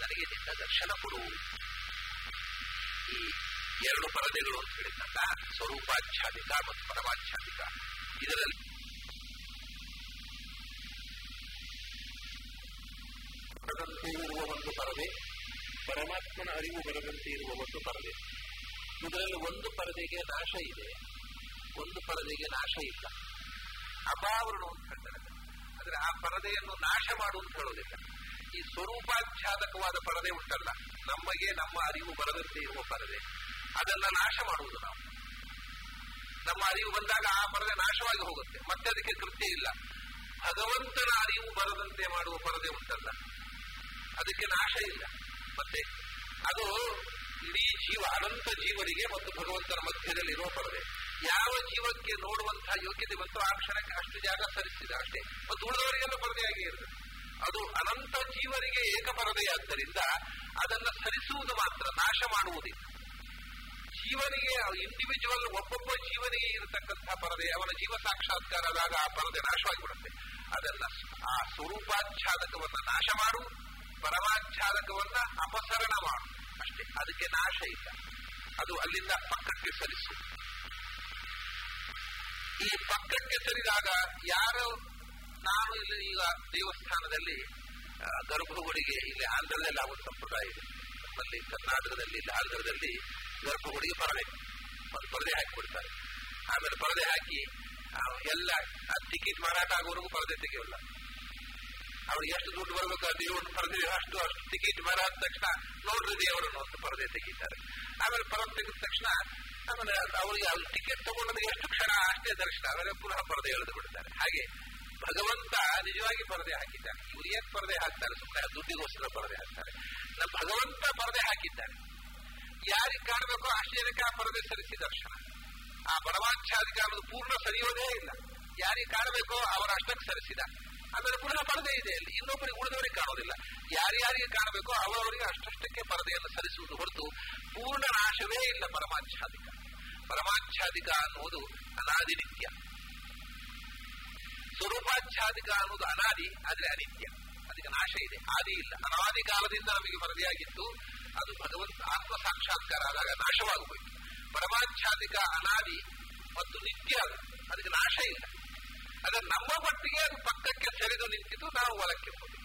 ನನಗೆ ನಿನ್ನ ದರ್ಶನ ಕೊಡು. ಈ ಎರಡು ಪರದೆಗಳು ಅಂತ ಹೇಳಿದಾಗ ಸ್ವರೂಪಾಚ್ಛಾದಿಕ ಮತ್ತು ಪರಮಾಚ್ಛಾದಿಕ. ಇದರಲ್ಲಿ ಬರದಂತೆ ಇರುವ ಒಂದು ಪರದೆ, ಪರಮಾತ್ಮನ ಅರಿವು ಬರದಂತೆ ಇರುವ ಒಂದು ಪರದೆ. ಇದರಲ್ಲಿ ಒಂದು ಪರದೆಗೆ ನಾಶ ಇದೆ, ಒಂದು ಪರದೆಗೆ ನಾಶ ಇಲ್ಲ. ಅಪಾವರಣ ಅಂತ ಹೇಳ್ತಾರೆ ಅಂದ್ರೆ ಆ ಪರದೆಯನ್ನು ನಾಶ ಮಾಡು ಅಂತ ಹೇಳೋದಿಲ್ಲ. ಈ ಸ್ವರೂಪಾಚ್ಛಾದಕವಾದ ಪರದೆ ಉಂಟಲ್ಲ, ನಮಗೆ ನಮ್ಮ ಅರಿವು ಬರದಂತೆ ಇರುವ ಪರದೆ. ಅದನ್ನ ನಾಶ ಮಾಡುವುದು ನಾವು. ನಮ್ಮ ಅರಿವು ಬಂದಾಗ ಆ ಪರದೆ ನಾಶವಾಗಿ ಹೋಗುತ್ತೆ. ಮತ್ತೆ ಅದಕ್ಕೆ ತೃಪ್ತಿ ಇಲ್ಲ. ಭಗವಂತನ ಅರಿವು ಬರದಂತೆ ಮಾಡುವ ಪರದೆ ಉಂಟಲ್ಲ. ಅದಕ್ಕೆ ನಾಶ ಇಲ್ಲ. ಮತ್ತೆ ಅದು ಇಡೀ ಜೀವ ಅನಂತ ಜೀವನಿಗೆ ಮತ್ತು ಭಗವಂತನ ಮಧ್ಯದಲ್ಲಿ ಇರುವ ಪರದೆ ಯಾವ ಜೀವಕ್ಕೆ ನೋಡುವಂತಹ ಯೋಗ್ಯತೆ ಬಂತು ಆ ಕ್ಷಣಕ್ಕೆ ಅಷ್ಟು ಜಾಗ ಸರಿಸಿದ ಅಷ್ಟೇ. ಮತ್ತು ಉಳಿದವರಿಗೆಲ್ಲ ಪರದೆಯಾಗಿ ಇರುತ್ತೆ. ಅದು ಅನಂತ ಜೀವನಿಗೆ ಏಕಪರದೆಯಾದ್ದರಿಂದ ಅದನ್ನ ಸರಿಸುವುದು ಮಾತ್ರ, ನಾಶ ಮಾಡುವುದಿಲ್ಲ. ಜೀವನಿಗೆ ಇಂಡಿವಿಜುವಲ್ ಒಬ್ಬೊಬ್ಬ ಜೀವನಿಗೆ ಇರತಕ್ಕಂತಹ ಪರದೆ ಅವನ ಜೀವ ಸಾಕ್ಷಾತ್ಕಾರ ಆದಾಗ ಆ ಪರದೆ ನಾಶವಾಗಿಬಿಡುತ್ತೆ. ಅದನ್ನ ಆ ಸ್ವರೂಪಾಚ್ಛಾದಕವನ್ನು ನಾಶ ಮಾಡು ಪರಮಾಚ್ಛಾದಕವನ್ನ ಅಪಸರಣ ಮಾಡು ಅಷ್ಟೇ, ಅದಕ್ಕೆ ನಾಶ ಇಲ್ಲ. ಅದು ಅಲ್ಲಿಂದ ಪಕ್ಕಕ್ಕೆ ಸರಿಸು. ಈ ಪಕ್ಕಕ್ಕೆ ಸರಿದಾಗ ಯಾರು? ನಾನು ಇಲ್ಲಿ ಈಗ ದೇವಸ್ಥಾನದಲ್ಲಿ ಗರ್ಭಗುಡಿಗೆ ಇಲ್ಲಿ ಆಂಧ್ರದಲ್ಲಿ ಆಗುವ ಸಂಪ್ರದಾಯ ಇದೆ. ನಮ್ಮಲ್ಲಿ ಕರ್ನಾಟಕದಲ್ಲಿ, ಇಲ್ಲಿ ಆಂಧ್ರದಲ್ಲಿ ಗರ್ಭಗುಡಿಗೆ ಪರದೆ ಪರದೆ ಹಾಕಿಬಿಡ್ತಾರೆ ಆಮೇಲೆ ಪರದೆ ಹಾಕಿ ಎಲ್ಲ ಟಿಕೆಟ್ ಮಾರಾಟ ಆಗುವವರೆಗೂ ಪರದೆ ತೆಗೆಯೋಲ್ಲ. ಅವ್ರಿಗೆ ಎಷ್ಟು ದುಡ್ಡು ಬರಬೇಕು ದೇವರನ್ನು ಪರದೆ ಅಷ್ಟು ಅಷ್ಟು ಟಿಕೆಟ್ ಮಾರಾದ ತಕ್ಷಣ ನೋಡ್ರಿ ದೇವರನ್ನು ಒಂದು ಪರದೆ ತೆಗಿತಾರೆ. ಆಮೇಲೆ ಪರದೆ ತೆಗೆದ ತಕ್ಷಣ ಆಮೇಲೆ ಅವರಿಗೆ ಅವ್ರು ಟಿಕೆಟ್ ತಗೊಂಡದ್ದು ಎಷ್ಟು ಕ್ಷಣ ಅಷ್ಟೇ ದರ್ಶನ. ಆಮೇಲೆ ಪುನಃ ಪರದೆ ಎಳೆದು ಬಿಡ್ತಾರೆ. ಹಾಗೆ ಭಗವಂತ ನಿಜವಾಗಿ ಪರದೆ ಹಾಕಿದ್ದಾನೆ. ಇವ್ರು ಏನ್ ಪರದೆ ಹಾಕ್ತಾರೆ ಸುಮ್ಮನೆ ದುಡ್ಡಿಗೋಸ್ಕರ ಪರದೆ ಹಾಕ್ತಾರೆ. ನಮ್ಮ ಭಗವಂತ ಪರದೆ ಹಾಕಿದ್ದಾನೆ. ಯಾರಿಗೆ ಕಾಣಬೇಕೋ ಜನಕ್ಕೆ ಆ ಪರದೆ ಸರಿಸಿ ದರ್ಶನ. ಆ ಪರಮಾಚ್ಛಾದಿಕ ಅನ್ನೋದು ಪೂರ್ಣ ಸರಿಯೋದೇ ಇಲ್ಲ. ಯಾರಿಗೆ ಕಾಣಬೇಕೋ ಅವರ ಅಷ್ಟಕ್ಕೆ ಸರಿಸಿದ. ಆಮೇಲೆ ಪುನಃ ಪರದೆ ಇದೆ ಅಲ್ಲಿ. ಇನ್ನೊಬ್ಬರಿಗೆ ಉಳಿದವರಿಗೆ ಕಾಣೋದಿಲ್ಲ ಯಾರ್ಯಾರಿಗೆ ಕಾಣಬೇಕೋ ಅವರವರಿಗೆ ಅಷ್ಟಷ್ಟಕ್ಕೆ ಪರದೆಯನ್ನು ಸರಿಸುವುದು ಹೊರತು ಪೂರ್ಣ ನಾಶವೇ ಇಲ್ಲ ಪರಮಾಚ್ಛಾದಿಕ. ಪರಮಾಚ್ಛಾದಿಕ ಅನ್ನುವುದು ಅನಾದಿ ನಿತ್ಯ ಸ್ವರೂಪಾಚ್ಛಾದಿಕ ಅನ್ನೋದು ಅನಾದಿ, ಆದ್ರೆ ಅನಿತ್ಯ. ಅದಕ್ಕೆ ನಾಶ ಇದೆ, ಆದಿ ಇಲ್ಲ. ಅನಾದಿ ಕಾಲದಿಂದ ನಮಗೆ ಪರದೆಯಾಗಿತ್ತು ಅದು ಭಗವಂತ ಆತ್ಮ ಸಾಕ್ಷಾತ್ಕಾರ ಆದಾಗ ನಾಶವಾಗಬೇಕು. ಪರಮಾಚ್ಛಾದಿಕ, ಅನಾದಿ ಮತ್ತು ನಿತ್ಯ ಅದು. ಅದಕ್ಕೆ ನಾಶ ಇಲ್ಲ. ಅದ ನಮ್ಮ ಮಟ್ಟಿಗೆ ಅದು ಪಕ್ಕಕ್ಕೆ ಸರಿದು ನಿಂತಿದ್ದು ನಾವು ಹೊಲಕ್ಕೆ ಹೋದ್ವಿ